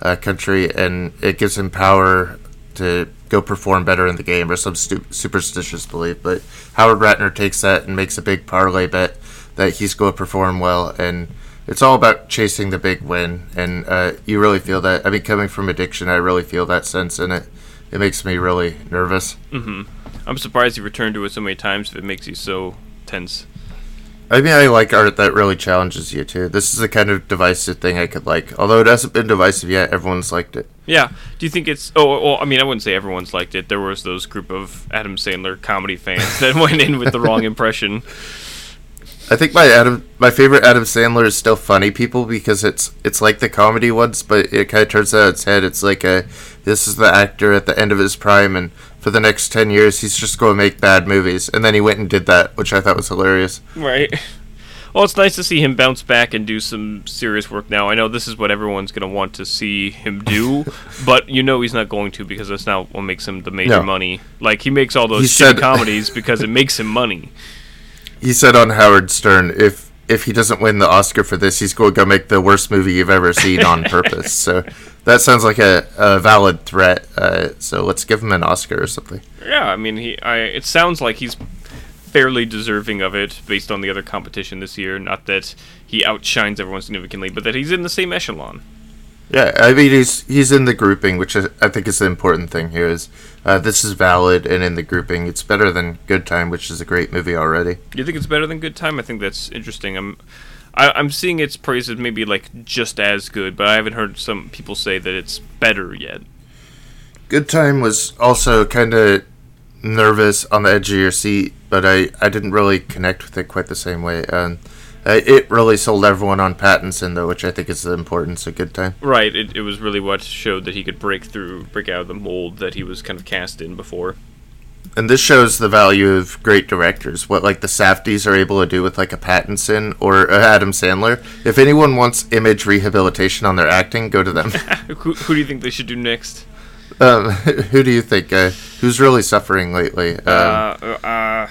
S1: uh, country, and it gives him power to go perform better in the game, or some stu- superstitious belief. But Howard Ratner takes that and makes a big parlay bet that he's going to perform well, and it's all about chasing the big win. And uh, you really feel that. I mean, coming from addiction, I really feel that sense in it. It makes me really nervous.
S2: I'm surprised you returned to it so many times if it makes you so tense.
S1: I mean, I like art that really challenges you too. This is the kind of divisive thing I could like. Although it hasn't been divisive yet, everyone's liked it.
S2: Yeah. Do you think it's? Oh, well, I mean, I wouldn't say everyone's liked it. There was those group of Adam Sandler comedy fans that went in with the wrong impression.
S1: I think my Adam, my favorite Adam Sandler is still Funny People because it's it's like the comedy ones, but it kind of turns out its head. It's like a this is the actor at the end of his prime, and for the next ten years he's just going to make bad movies. And then he went and did that, which I thought was hilarious.
S2: Right. Well, it's nice to see him bounce back and do some serious work now. I know this is what everyone's going to want to see him do, but you know he's not going to because that's not what makes him the major
S1: No.
S2: money. Like, he makes all those
S1: He
S2: shitty
S1: said-
S2: comedies because it makes him money.
S1: He said on Howard Stern, if if he doesn't win the Oscar for this, he's going to go make the worst movie you've ever seen on purpose. So that sounds like a, a valid threat. Uh, so let's give him an Oscar or something.
S2: Yeah, I mean, he. I. It sounds like he's fairly deserving of it based on the other competition this year. Not that he outshines everyone significantly, but that he's in the same echelon.
S1: Yeah, I mean he's he's in the grouping, which is, I think is the important thing here. Is uh, this is valid and in the grouping, it's better than Good Time, which is a great movie already.
S2: You think it's better than Good Time? I think that's interesting. I'm. I, I'm seeing its praises maybe like just as good, but I haven't heard some people say that it's better yet.
S1: Good Time was also kind of nervous on the edge of your seat, but I, I didn't really connect with it quite the same way. Um, uh, it really sold everyone on Pattinson though, which I think is the importance of Good Time.
S2: Right. It, it was really what showed that he could break through, break out of the mold that he was kind of cast in before.
S1: And this shows the value of great directors. What like the Safdies are able to do with like a Pattinson or a Adam Sandler. If anyone wants image rehabilitation on their acting, go to them.
S2: who, who do you think they should do next?
S1: um, who do you think? Uh, who's really suffering lately? Um,
S2: Uh, uh, uh,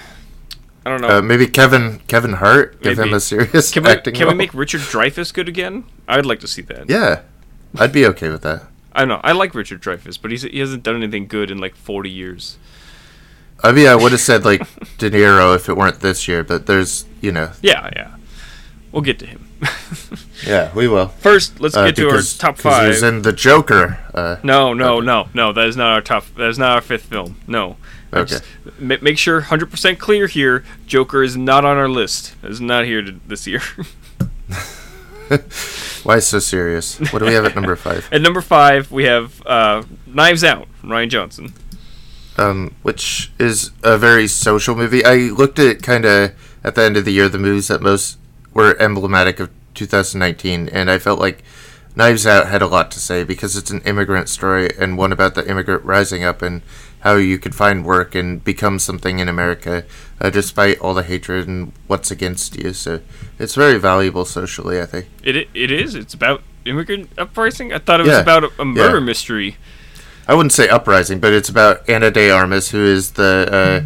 S2: I don't know.
S1: uh, maybe Kevin Kevin Hart. Give him a serious
S2: can we
S1: acting
S2: can we make Richard Dreyfuss good again? I'd like to see that.
S1: Yeah, I'd be okay with that.
S2: I don't know. I like Richard Dreyfuss, but he's he hasn't done anything good in like 40 years.
S1: I mean, I would have said like De Niro if it weren't this year, but there's you know
S2: Yeah, yeah. We'll get to him.
S1: Yeah, we will.
S2: First, let's
S1: Uh,
S2: get to our
S1: top
S2: top
S1: 'cause He was
S2: five.
S1: in the Joker. Uh,
S2: No, no, no, no. That is not our top. That is not our fifth film. No.
S1: Okay.
S2: ma- make sure 100% clear here. Joker is not on our list. Is not here to, this year.
S1: why so serious? What do we have at number five?
S2: At number five, we have uh, Knives Out, from Rian Johnson.
S1: um, which is a very social movie. I looked at kind of at the end of the year the movies that most were emblematic of 2019, and I felt like Knives Out had a lot to say because it's an immigrant story and one about the immigrant rising up and how you could find work and become something in America uh, despite all the hatred and what's against you. So it's very valuable socially, I think.
S2: It it is. It's about immigrant uprising. I thought it was
S1: Yeah,
S2: about a, a murder
S1: yeah.
S2: mystery.
S1: I wouldn't say uprising, but it's about Ana de Armas, who is the. Uh,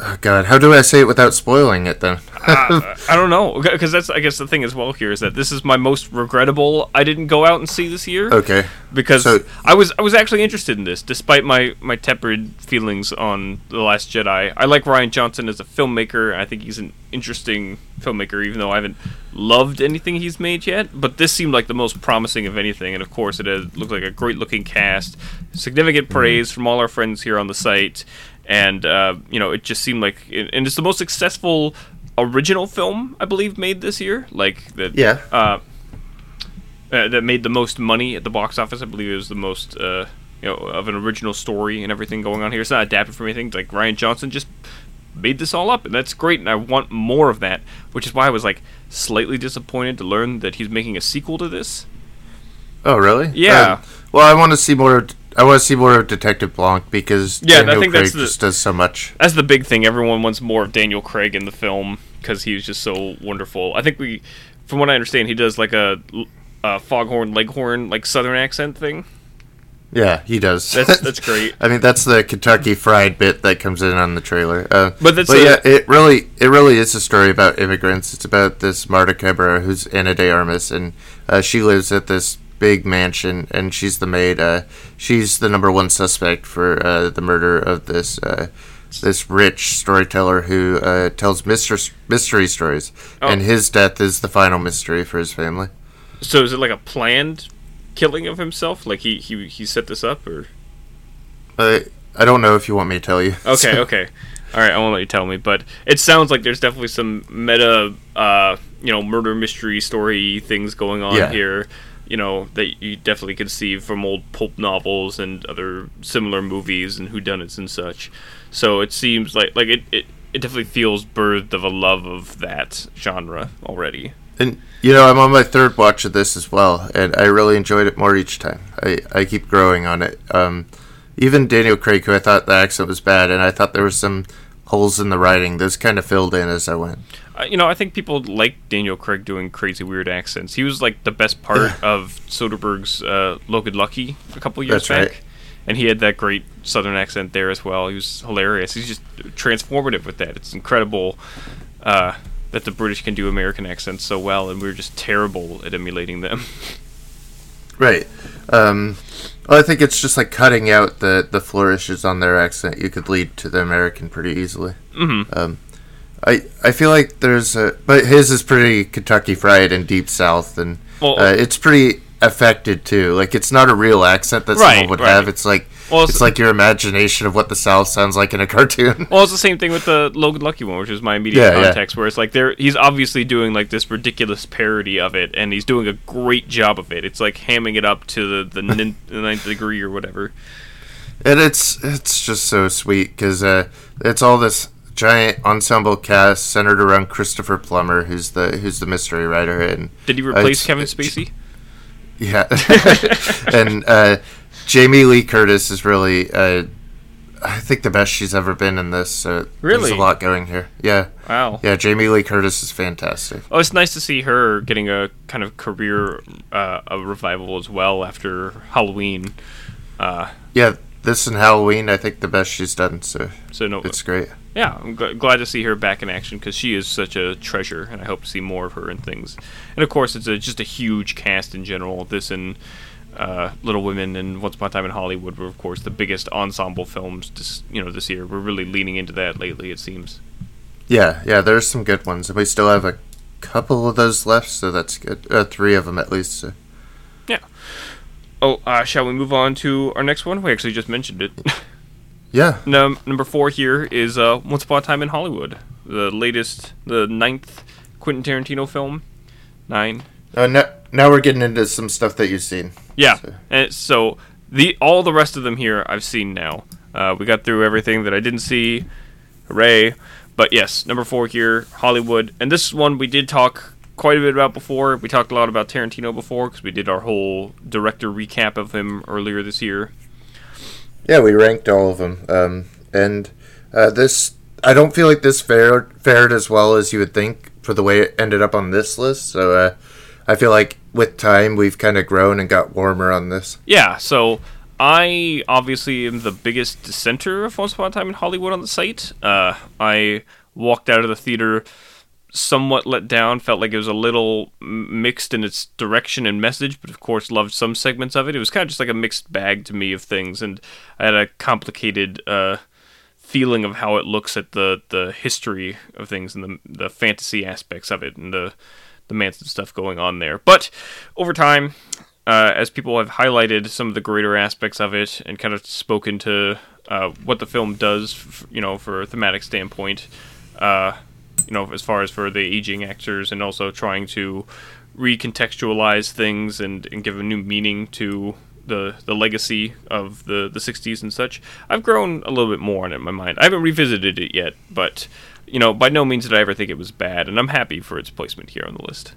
S1: oh God, how do I say it without spoiling it then?
S2: uh, I don't know because that's I guess the thing as well here is that this is my most regrettable I didn't go out and see this year
S1: okay.
S2: because
S1: so-
S2: I was I was actually interested in this despite my my tepid feelings on the Last Jedi. I like Rian Johnson as a filmmaker. I think he's an interesting filmmaker, even though I haven't loved anything he's made yet. But this seemed like the most promising of anything, and of course, it looked like a great looking cast. Significant praise from all our friends here on the site, and uh, you know, it just seemed like, and it's the most successful original film I believe made this year. Like that,
S1: Yeah.
S2: Uh, uh, that made the most money at the box office. I believe it was the most, uh, you know, of an original story and everything going on here. It's not adapted from anything. It's like Rian Johnson just made this all up, and that's great. And I want more of that, which is why I was like slightly disappointed to learn that he's making a sequel to this.
S1: Oh, really?
S2: Yeah.
S1: Um, well, I want to see more. I want to see more of Detective Blanc because
S2: Yeah, I
S1: Daniel
S2: think
S1: Craig
S2: that's the-
S1: just does so much.
S2: That's the big thing. Everyone wants more of Daniel Craig in the film because he was just so wonderful. I think we, from what I understand, he does like a, a foghorn leghorn like southern accent thing.
S1: Yeah, he does.
S2: That's that's great.
S1: I mean, that's the Kentucky Fried bit that comes in on the trailer. Uh,
S2: But that's
S1: but
S2: a-
S1: yeah, it really, it really is a story about immigrants. It's about this Marta Cabrera, who's Ana de Armas, and uh, she lives at this big mansion, and she's the maid. Uh, she's the number one suspect for uh, the murder of this uh, this rich storyteller who uh, tells mystery mystery stories,
S2: Oh.
S1: and his death is the final mystery for his family.
S2: So is it like a planned killing of himself? Like he he he set this up or?
S1: I I don't know if you want me to tell you.
S2: Okay, okay. All right, I won't let you tell me, but it sounds like there's definitely some meta, uh, you know, murder mystery story things going on
S1: Yeah.
S2: here. You know that you definitely could see from old pulp novels and other similar movies and whodunits and such. So it seems like like it, it, it definitely feels birthed of a love of that genre already.
S1: And you know, I'm on my third watch of this as well, and I really enjoyed it more each time. I, I keep growing on it. Um, even Daniel Craig, who I thought the accent was bad, and I thought there were some holes in the writing, those kind of filled in as I went.
S2: You know, I think people like Daniel Craig doing crazy weird accents. He was like the best part of Soderbergh's uh, Logan Lucky a couple years
S1: That's
S2: back,
S1: right.
S2: and he had that great Southern accent there as well. He was hilarious. He's just transformative with that. It's incredible uh, that the British can do American accents so well, and we're just terrible at emulating them.
S1: Right. Um, well, I think it's just like cutting out the, the flourishes on their accent. You could lead to the American pretty easily.
S2: Mhm.
S1: Um, I I feel like there's a, but his is pretty Kentucky Fried and Deep South, and
S2: Well-
S1: uh, it's pretty affected too. Like it's not a real accent that
S2: Right,
S1: someone would
S2: right.
S1: have. It's like
S2: Well, it's-
S1: it's like your imagination of what the South sounds like in a cartoon.
S2: Well, it's the same thing with the Logan Lucky one, which is my immediate
S1: Yeah, yeah.
S2: context, where it's like there he's obviously doing like this ridiculous parody of it, and he's doing a great job of it. It's like hamming it up to the the, nin- the ninth degree or whatever.
S1: and it's it's just so sweet because uh, it's all this giant ensemble cast centered around Christopher Plummer, who's the who's the mystery writer, and
S2: Did he
S1: uh,
S2: replace
S1: it's-
S2: Kevin Spacey?
S1: Yeah, and uh, Jamie Lee Curtis is really, uh, I think, the best she's ever been in this. So
S2: Really?
S1: there's a lot going here. Yeah,
S2: Wow.
S1: yeah. Jamie Lee Curtis is fantastic.
S2: Oh, it's nice to see her getting a kind of career uh, a revival as well after Halloween. Uh,
S1: Yeah, this and Halloween, I think the best she's done. So
S2: so no,
S1: it's great.
S2: Yeah, I'm gl- glad to see her back in action because she is such a treasure, and I hope to see more of her in things. And of course, it's a, just a huge cast in general. This and uh, Little Women and Once Upon a Time in Hollywood were, of course, the biggest ensemble films. This, you know, this year we're really leaning into that lately. It seems.
S1: Yeah, yeah. There's some good ones, and we still have a couple of those left, so that's good. Uh, three of them at least. So.
S2: Oh, uh, shall we move on to our next one? We actually just mentioned it.
S1: Yeah.
S2: Num- number four here is uh, Once Upon a Time in Hollywood, the latest, the ninth Quentin Tarantino film. Nine.
S1: Uh, now, now we're getting into some stuff that you've seen.
S2: Yeah.
S1: So-
S2: And so the all the rest of them here I've seen now. Uh, we got through everything that I didn't see. Hooray! But yes, number four here, Hollywood, and this one we did talk quite a bit about before. We talked a lot about Tarantino before because we did our whole director recap of him earlier this year.
S1: Yeah, we ranked all of them. Um, and uh, this, I don't feel like this fared, fared as well as you would think for the way it ended up on this list. So uh, I feel like with time, we've kind of grown and got warmer on this.
S2: Yeah, so I obviously am the biggest dissenter of Once Upon a Time in Hollywood on the site. Uh, I walked out of the theater somewhat let down, felt like it was a little mixed in its direction and message, but of course loved some segments of it. It was kind of just like a mixed bag to me of things, and I had a complicated uh, feeling of how it looks at the, the history of things and the, the fantasy aspects of it and the, the Manson stuff going on there. But over time, uh, as people have highlighted some of the greater aspects of it and kind of spoken to uh, what the film does, f- you know, for a thematic standpoint, uh, you know, as far as for the aging actors and also trying to recontextualize things and, and give a new meaning to the the legacy of the, the 60s and such. I've grown a little bit more on it in my mind. I haven't revisited it yet, but, you know, by no means did I ever think it was bad, and I'm happy for its placement here on the list.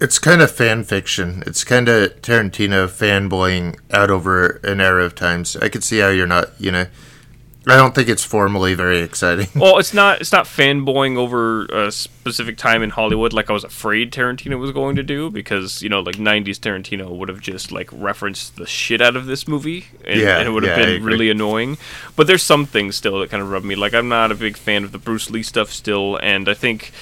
S1: It's kind of fan fiction. It's kind of Tarantino fanboying out over an era of times. I could see how you're not, you know. I don't think it's formally very exciting.
S2: Well, it's not it's not fanboying over a specific time in Hollywood like I was afraid Tarantino was going to do because you know like '90s Tarantino would have just like referenced the shit out of this movie and,
S1: Yeah,
S2: and it would have
S1: yeah,
S2: been really annoying. But there's some things still that kind of rub me like I'm not a big fan of the Bruce Lee stuff still, and I think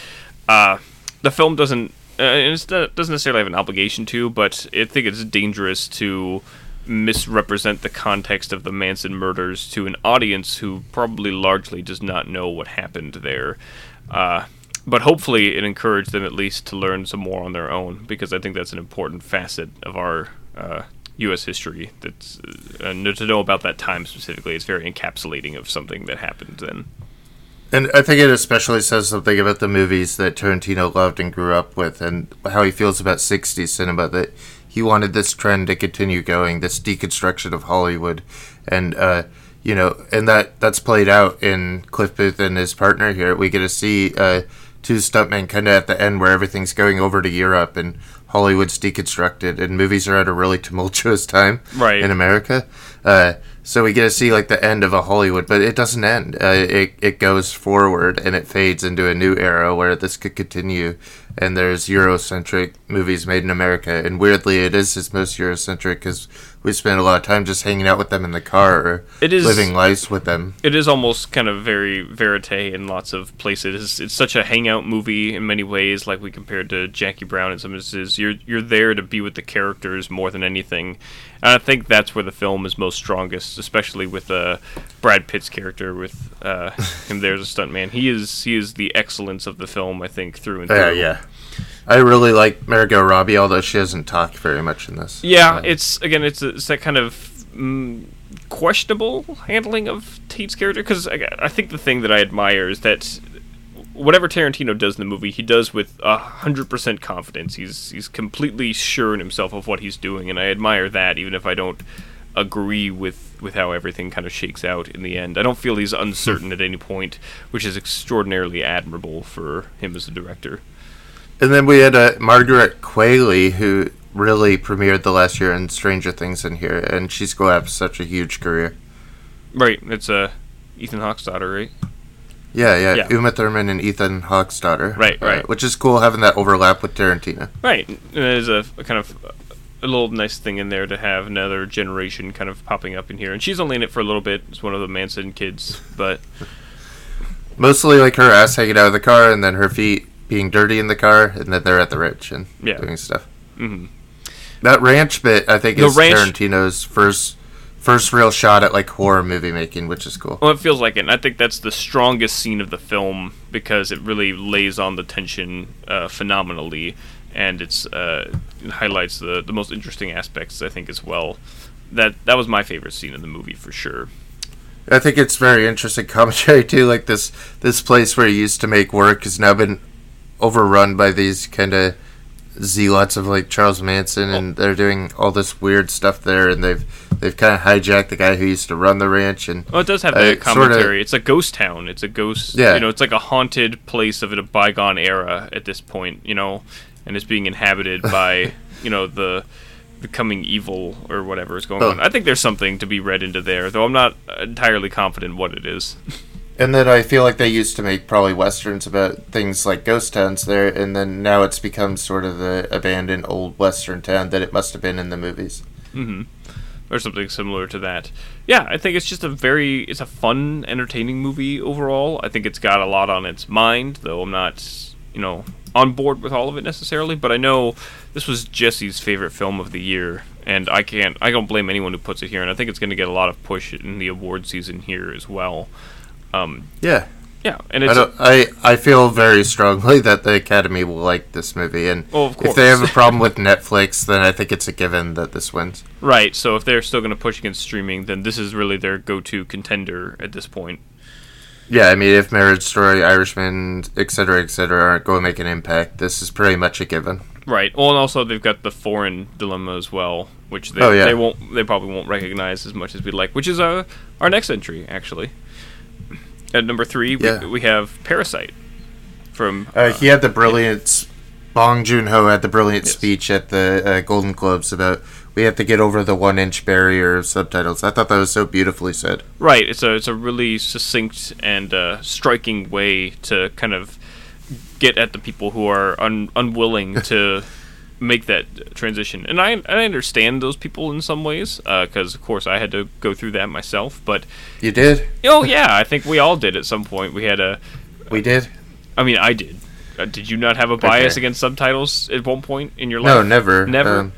S2: uh, the film doesn't uh, not, doesn't necessarily have an obligation to, but I think it's dangerous to misrepresent the context of the Manson murders to an audience who probably largely does not know what happened there. Uh, but hopefully, it encouraged them at least to learn some more on their own, because I think that's an important facet of our uh, U.S. history. That's uh, to know about that time specifically. It's very encapsulating of something that happened then.
S1: And I think it especially says something about the movies that Tarantino loved and grew up with, and how he feels about 60s cinema. That he wanted this trend to continue going, this deconstruction of Hollywood, and uh, you know, and that that's played out in Cliff Booth and his partner here. We get to see uh, two stuntmen kind of at the end where everything's going over to Europe and Hollywood's deconstructed, and movies are at a really tumultuous time
S2: Right.
S1: in America. Uh, so we get to see like the end of a Hollywood, but it doesn't end. Uh, it it goes forward and it fades into a new era where this could continue. And there's Eurocentric movies made in America, and weirdly, it is his most Eurocentric because we spend a lot of time just hanging out with them in the car or
S2: It is-
S1: living lives with them.
S2: it is almost kind of very verite in lots of places. It's, such a hangout movie in many ways, like we compared to Jackie Brown in some instances. You're you're there to be with the characters more than anything, and I think that's where the film is most strongest, especially with uh, Brad Pitt's character with uh, him there as a stuntman. He is he is the excellence of the film, I think, through and through.
S1: Yeah, yeah. I really like Margot Robbie, although she doesn't talk very much in this.
S2: Yeah,
S1: Uh,
S2: it's again, it's, it's that kind of mm, questionable handling of Tate's character because I, I think the thing that I admire is that whatever Tarantino does in the movie, he does with a hundred percent confidence. He's he's completely sure in himself of what he's doing, and I admire that, even if I don't agree with with how everything kind of shakes out in the end. I don't feel he's uncertain at any point, which is extraordinarily admirable for him as a director.
S1: And then we had uh, Margaret Qualley, who really premiered the last year in Stranger Things in here, and she's going to have such a huge career.
S2: Right, it's uh, Ethan Hawke's daughter, right?
S1: Yeah, yeah,
S2: Yeah.
S1: Uma Thurman and Ethan Hawke's daughter.
S2: Right,
S1: Uh,
S2: right.
S1: which is cool having that overlap with Tarantino.
S2: Right, and there's a, a kind of a little nice thing in there to have another generation kind of popping up in here, and she's only in it for a little bit. It's one of the Manson kids, but
S1: Mostly like her ass hanging out of the car, and then her feet being dirty in the car, and then they're at the ranch and
S2: Yeah.
S1: doing stuff.
S2: mhm.
S1: That ranch bit, I think,
S2: The
S1: is
S2: ranch-
S1: Tarantino's first first real shot at like horror movie making, which is cool.
S2: Well, it feels like it. And I think that's the strongest scene of the film because it really lays on the tension uh, phenomenally, and it's uh, it highlights the the most interesting aspects. I think as well. That that was my favorite scene in the movie for sure.
S1: I think it's very interesting commentary too. Like this this place where he used to make work has now been overrun by these kind of zealots of like Charles Manson, and they're doing all this weird stuff there, and they've they've kind of hijacked the guy who used to run the ranch, and
S2: Well, it does have
S1: Uh,
S2: that
S1: sorta-
S2: commentary. it's a ghost town. It's a ghost.
S1: Yeah.
S2: You know, it's like a haunted place of a bygone era at this point. You know, and it's being inhabited by you know the the coming evil or whatever is going
S1: Oh.
S2: on. I think there's something to be read into there, though I'm not entirely confident what it is.
S1: and then I feel like they used to make probably westerns about things like ghost towns there, and then now it's become sort of the abandoned old western town that it must have been in the movies. Mm-hmm.
S2: or something similar to that. Yeah, I think it's just a very it's a fun, entertaining movie overall. I think it's got a lot on its mind, though I'm not, you know, on board with all of it necessarily, but I know this was Jesse's favorite film of the year and I can't I don't blame anyone who puts it here and I think it's going to get a lot of push in the award season here as well. Um
S1: Yeah,
S2: yeah, and
S1: I don't. I I feel very strongly that the Academy will like this movie, and
S2: Oh, of
S1: if they have a problem with Netflix, then I think it's a given that this wins.
S2: right, so if they're still going to push against streaming, then this is really their go-to contender at this point.
S1: Yeah, I mean, if Marriage Story, Irishman, et cetera, et cetera, aren't going to make an impact, this is pretty much a given.
S2: Right. Well, and also they've got the foreign dilemma as well, which they,
S1: Oh, yeah.
S2: they won't they probably won't recognize as much as we'd like. Which is uh, our next entry actually. At number three,
S1: Yeah.
S2: we, we have Parasite from
S1: Uh, he had the brilliant. Bong Joon Ho had the brilliant
S2: Yes.
S1: speech at the uh, Golden Globes about we have to get over the one inch barrier of subtitles. I thought that was so beautifully said.
S2: right. It's a it's a really succinct and uh, striking way to kind of get at the people who are un- unwilling to make that transition. And I I understand those people in some ways because of course I had to go through that myself. But
S1: You did?
S2: oh yeah, I think we all did at some point. We had a
S1: We did?
S2: I mean, I did. Uh, did you not have a bias
S1: Okay.
S2: against subtitles at one point in your life?
S1: No, never.
S2: Never.
S1: Um,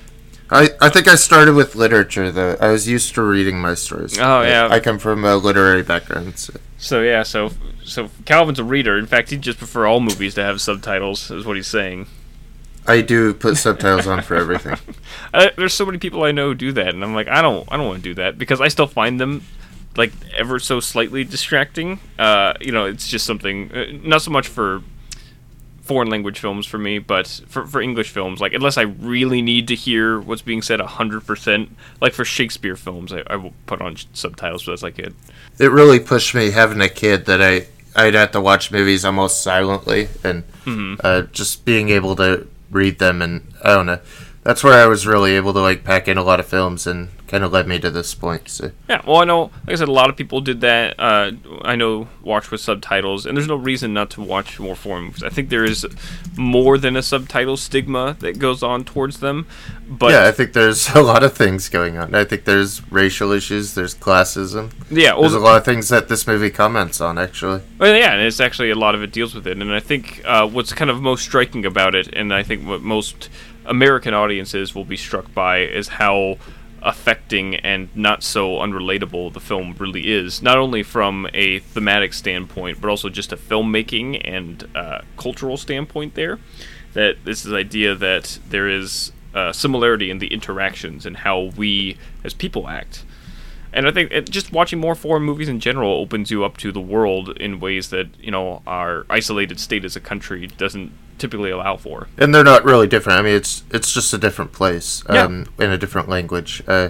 S1: I, I think I started with literature, though. I was used to reading my stories.
S2: Oh,
S1: I-
S2: yeah.
S1: I come from a literary background. So.
S2: so yeah, so so Calvin's a reader. In fact, he'd just prefer all movies to have subtitles. Is what he's saying.
S1: I do put subtitles on for everything.
S2: Uh, there's so many people I know who do that, and I'm like, I don't, I don't want to do that because I still find them like ever so slightly distracting. Uh, you know, it's just something. Uh, not so much for foreign language films for me, but for, for English films, like unless I really need to hear what's being said hundred percent, like for Shakespeare films, I, I will put on subtitles, but that's like it.
S1: It really pushed me having a kid that I I'd have to watch movies almost silently and uh, just being able to read them and I don't know. That's where I was really able to like pack in a lot of films and kind of led me to this point. So
S2: Yeah, well, I know, like I said, a lot of people did that. Uh, I know watch with subtitles, and there's no reason not to watch more foreign movies. I think there is more than a subtitle stigma that goes on towards them. But
S1: yeah, I think there's a lot of things going on. I think there's racial issues, there's classism.
S2: yeah, well,
S1: There's a lot of things that this movie comments on actually.
S2: Well, yeah, and it's actually a lot of it deals with it. And I think uh, what's kind of most striking about it, and I think what most American audiences will be struck by, is how affecting and not so unrelatable the film really is. Not only from a thematic standpoint, but also just a filmmaking and uh, cultural standpoint. There, that this is idea that there is uh, similarity in the interactions and how we as people act. And I think it, just watching more foreign movies in general opens you up to the world in ways that you know our isolated state as a country doesn't typically allow for.
S1: and they're not really different. I mean, it's it's just a different place
S2: Yeah.
S1: um, in a different language. Uh,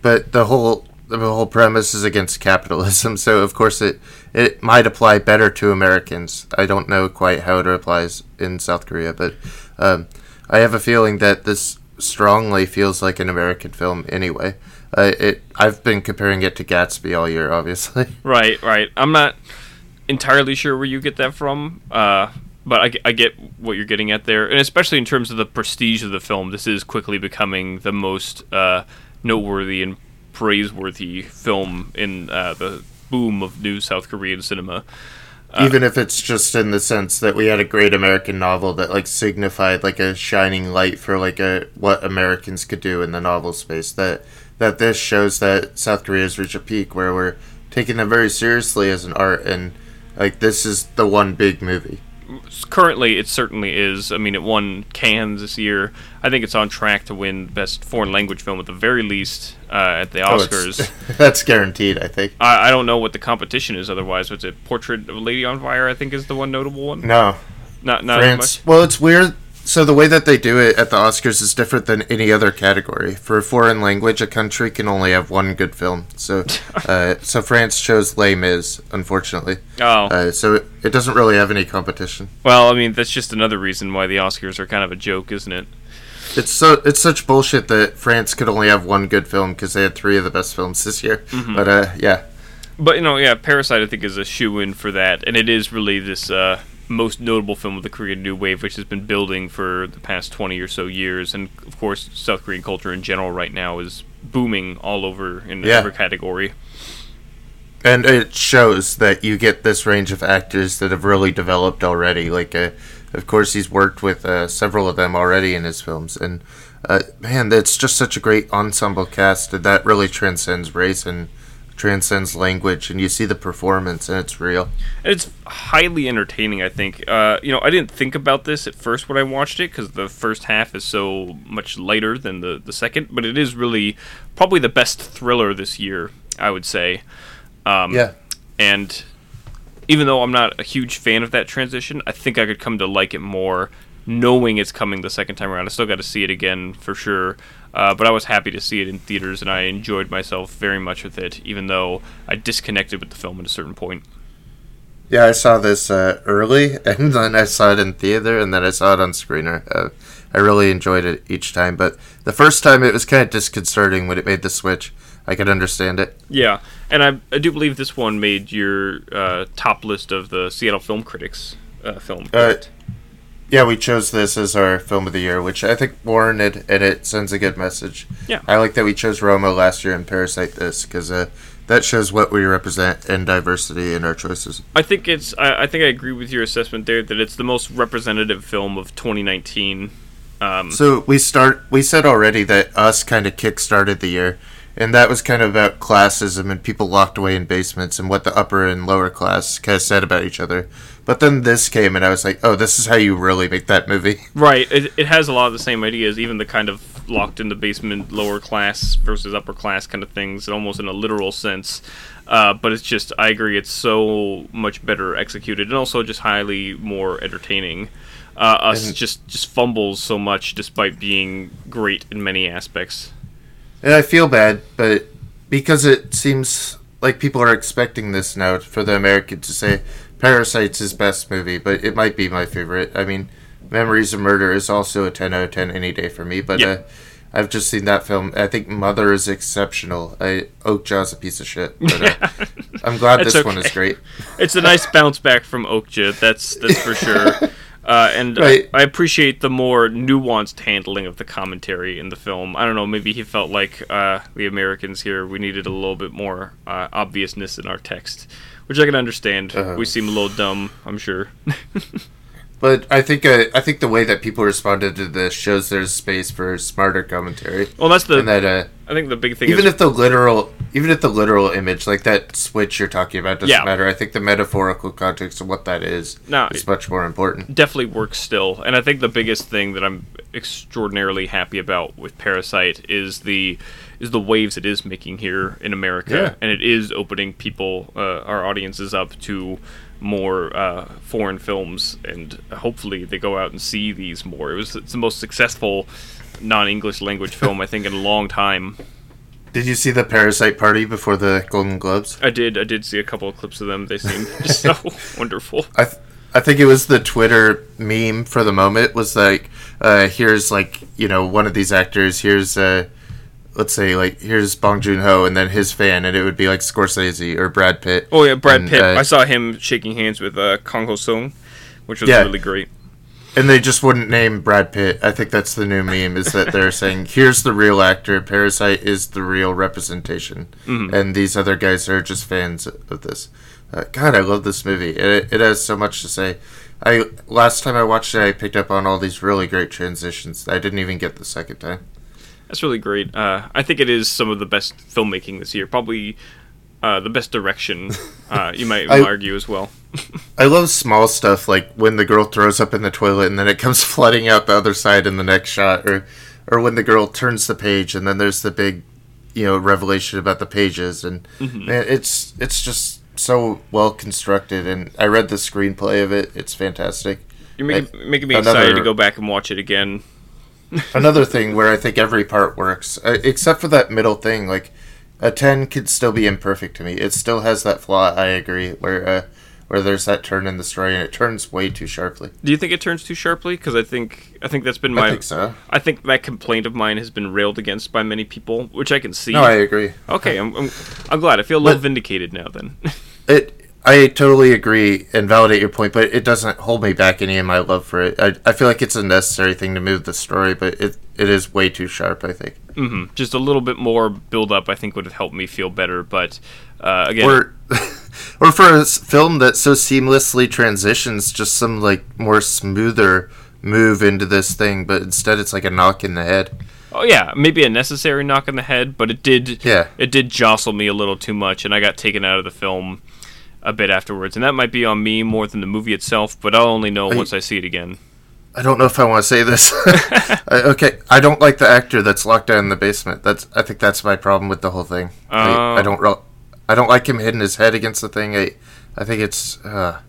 S1: but the whole the whole premise is against capitalism, so of course it it might apply better to Americans. I don't know quite how it applies in South Korea, but um, I have a feeling that this strongly feels like an American film anyway. Uh, it I've been comparing it to Gatsby all year, obviously.
S2: Right, right. I'm not entirely sure where you get that from, uh, but I, I get what you're getting at there, and especially in terms of the prestige of the film. This is quickly becoming the most uh, noteworthy and praiseworthy film in uh, the boom of new South Korean cinema.
S1: even if it's just in the sense that we had a great American novel that like signified like a shining light for like a what Americans could do in the novel space that that this shows that South Korea has reached a peak where we're taking them very seriously as an art, and like this is the one big movie.
S2: Currently, it certainly is. I mean, it won Cannes this year. I think it's on track to win Best Foreign Language Film at the very least uh, at the
S1: Oh,
S2: Oscars.
S1: it's- that's guaranteed, I think.
S2: I, I don't know what the competition is otherwise. What's it? Portrait of a Lady on Fire, I think, is the one notable one.
S1: No,
S2: Not not
S1: France.
S2: much.
S1: Well, it's weird. So the way that they do it at the Oscars is different than any other category. For a foreign language, a country can only have one good film. So, uh, so France chose Les Mis, unfortunately.
S2: Oh,
S1: Uh, so it, it doesn't really have any competition.
S2: well, I mean, that's just another reason why the Oscars are kind of a joke, isn't it?
S1: It's so it's such bullshit that France could only have one good film because they had three of the best films this year. But uh, yeah,
S2: But you know, yeah, Parasite I think is a shoe in for that, and it is really this uh, most notable film of the Korean New Wave, which has been building for the past twenty or so years, and of course, South Korean culture in general right now is booming all over in
S1: Yeah.
S2: every category.
S1: and it shows that you get this range of actors that have really developed already. Like, uh, of course, he's worked with uh, several of them already in his films, and uh, man, it's just such a great ensemble cast that that really transcends race and transcends language, and you see the performance, and it's real.
S2: And it's highly entertaining, I think. Uh, you know, I didn't think about this at first when I watched it because the first half is so much lighter than the, the second, but it is really probably the best thriller this year, I would say. Um,
S1: Yeah.
S2: And even though I'm not a huge fan of that transition, I think I could come to like it more knowing it's coming the second time around. I still got to see it again for sure. Uh, but I was happy to see it in theaters, and I enjoyed myself very much with it, even though I disconnected with the film at a certain point.
S1: Yeah, I saw this uh, early, and then I saw it in theater, and then I saw it on screener. Uh, I really enjoyed it each time, but the first time it was kind of disconcerting when it made the switch. I could understand it.
S2: Yeah, and I, I do believe this one made your uh, top list of the Seattle Film Critics uh, film.
S1: Uh,
S2: correct?
S1: Yeah, we chose this as our film of the year, which I think warranted, and it sends a good message.
S2: Yeah.
S1: I like that we chose Roma last year and Parasite this because uh, that shows what we represent and diversity in our choices.
S2: I think it's. I, I think I agree with your assessment there that it's the most representative film of 2019. Um,
S1: So we start. We said already that us kind of kick-started the year, and that was kind of about classism and people locked away in basements and what the upper and lower class kind of said about each other. But then this came, and I was like, oh, this is how you really make that movie.
S2: Right. It, it has a lot of the same ideas, even the kind of locked in the basement, lower class versus upper class kind of things, almost in a literal sense. Uh, but it's just, I agree, it's so much better executed and also just highly more entertaining. Uh, us
S1: And-
S2: just just fumbles so much despite being great in many aspects.
S1: And I feel bad, but because it seems like people are expecting this now for the American to say Parasite's his best movie, but it might be my favorite. I mean, Memories of Murder is also a 10 out of 10 any day for me, but
S2: Yeah.
S1: uh, I've just seen that film. I think Mother is exceptional. I, Okja's a piece of shit, but uh, I'm glad this one is great.
S2: It's a nice bounce back from Okja, that's that's for sure. Uh, and
S1: Right.
S2: I, I appreciate the more nuanced handling of the commentary in the film. I don't know, maybe he felt like uh, the Americans here we needed a little bit more uh, obviousness in our text, which I can understand.
S1: Uh-huh.
S2: We seem a little dumb, I'm sure.
S1: But I think uh, I think the way that people responded to this shows there's space for smarter commentary,
S2: well, that's the
S1: and that uh,
S2: I think the big thing
S1: even
S2: is
S1: if the literal even if the literal image like that switch you're talking about doesn't
S2: Yeah.
S1: matter i think the metaphorical context of what that is
S2: No,
S1: is much more important
S2: definitely works still. And I think the biggest thing that I'm extraordinarily happy about with Parasite is the is the waves it is making here in America,
S1: Yeah.
S2: and it is opening people, uh, our audiences, up to more uh, foreign films, and hopefully they go out and see these more. It was it's the most successful non-English language film I think in a long time.
S1: did you see the parasite party before the golden globes
S2: I did I did see a couple of clips of them. They seem so wonderful.
S1: i th- I think it was the Twitter meme for the moment was like, uh, here's like you know one of these actors. Here's uh, let's say like here's Bong Joon Ho, and then his fan, and it would be like Scorsese or Brad Pitt.
S2: Oh yeah, Brad
S1: And,
S2: Pitt.
S1: uh,
S2: I saw him shaking hands with uh, Kong Ho Sung, which was
S1: Yeah.
S2: really great.
S1: And they just wouldn't name Brad Pitt. I think that's the new meme is that they're saying, here's the real actor. Parasite is the real representation. And these other guys are just fans of this. Uh, God, I love this movie. It, it has so much to say. I Last time I watched it, I picked up on all these really great transitions. I didn't even get the second time.
S2: That's really great. Uh, I think it is some of the best filmmaking this year. Probably uh, the best direction. Uh, you might
S1: I-
S2: argue as well.
S1: I love small stuff like when the girl throws up in the toilet and then it comes flooding out the other side in the next shot, or or when the girl turns the page and then there's the big, you know, revelation about the pages, and man, it's it's just so well constructed. And I read the screenplay of it; it's fantastic.
S2: You're making,
S1: I-
S2: making me
S1: another-
S2: excited to go back and watch it again.
S1: Another thing where I think every part works, uh, except for that middle thing, like a ten could still be imperfect to me. It still has that flaw. I agree, where uh, where there's that turn in the story and it turns way too sharply.
S2: Do you think it turns too sharply? Because I think I think that's been my I
S1: think so.
S2: I think that complaint of mine has been railed against by many people, which I can see.
S1: No, I agree.
S2: okay, I'm, I'm I'm glad. I feel a little
S1: But-
S2: vindicated now. Then.
S1: It. I totally agree and validate your point, but it doesn't hold me back any of my love for it. I, I feel like it's a necessary thing to move the story, but it it is way too sharp. I think.
S2: hmm Just a little bit more build up, I think, would have helped me feel better. But uh, again,
S1: Or or for a film that so seamlessly transitions, just some like more smoother move into this thing, but instead it's like a knock in the head.
S2: oh yeah, maybe a necessary knock in the head, but it did.
S1: Yeah.
S2: It did jostle me a little too much, and I got taken out of the film a bit afterwards. And that might be on me more than the movie itself, but I'll only know
S1: I-
S2: once I see it again.
S1: I don't know if I want to say this. I, okay, I don't like the actor that's locked down in the basement. That's I think that's my problem with the whole thing. I,
S2: Oh.
S1: I don't re- I don't like him hitting his head against the thing. I I think it's. Uh,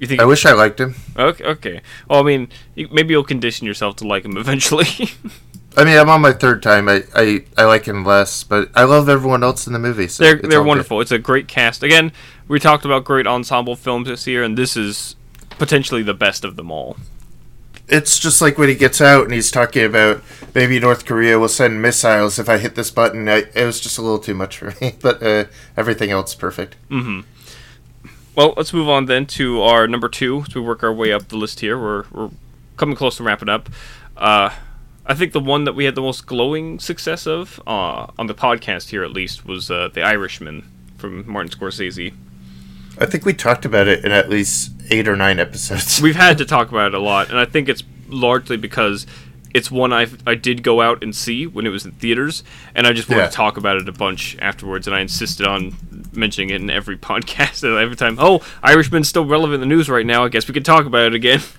S2: You think?
S1: I wish I liked him.
S2: okay. Okay. Well, I mean, maybe you'll condition yourself to like him eventually.
S1: I mean, I'm on my third time. I, I, I like him less, but I love everyone else in the movie. So
S2: they're
S1: it's
S2: they're
S1: all good.
S2: wonderful. It's a great cast. Again, we talked about great ensemble films this year, and this is potentially the best of them all.
S1: It's just like when he gets out and he's talking about maybe North Korea will send missiles if I hit this button. I, it was just a little too much for me, but uh, everything else perfect.
S2: Well, let's move on then to our number two as we work our way up the list here. We're, we're coming close to wrapping up. Uh, I think the one that we had the most glowing success of, uh, on the podcast here at least, was uh, The Irishman from Martin Scorsese.
S1: I think we talked about it in at least eight or nine episodes.
S2: We've had to talk about it a lot, and I think it's largely because it's one I I did go out and see when it was in theaters, and I just wanted
S1: Yeah.
S2: to talk about it a bunch afterwards, and I insisted on mentioning it in every podcast and every time. Oh, Irishman's still relevant in the news right now. I guess we could talk about it again.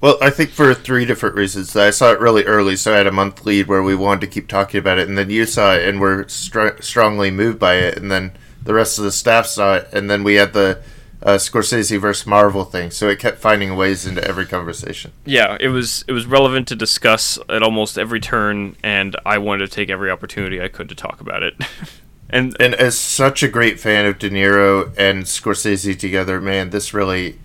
S1: Well, I think for three different reasons. I saw it really early, so I had a month lead where we wanted to keep talking about it, and then you saw it and were str- strongly moved by it, and then the rest of the staff saw it, and then we had the uh, Scorsese versus Marvel thing, so it kept finding ways into every conversation.
S2: Yeah, it was it was relevant to discuss at almost every turn, and I wanted to take every opportunity I could to talk about it. and
S1: And as such a great fan of De Niro and Scorsese together, man, this really,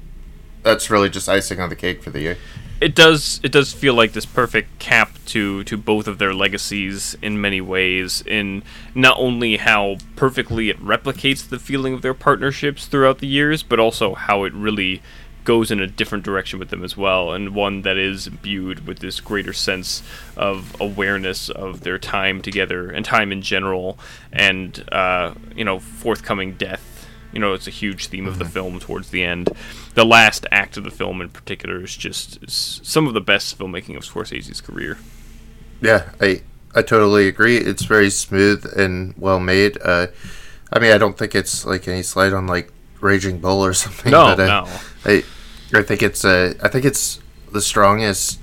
S1: that's really just icing on the cake for the year.
S2: it does it does feel like this perfect cap to to both of their legacies in many ways in not only how perfectly it replicates the feeling of their partnerships throughout the years but also how it really goes in a different direction with them as well and one that is imbued with this greater sense of awareness of their time together and time in general and uh, you know forthcoming death you know it's a huge theme of the film towards the end the last act of the film in particular is just is some of the best filmmaking of scorsese's career
S1: Yeah, I I totally agree. It's very smooth and well made. Uh, I mean, I don't think it's like any slight on like Raging Bull or something.
S2: no
S1: but, uh,
S2: no
S1: I I think it's uh, I think it's the strongest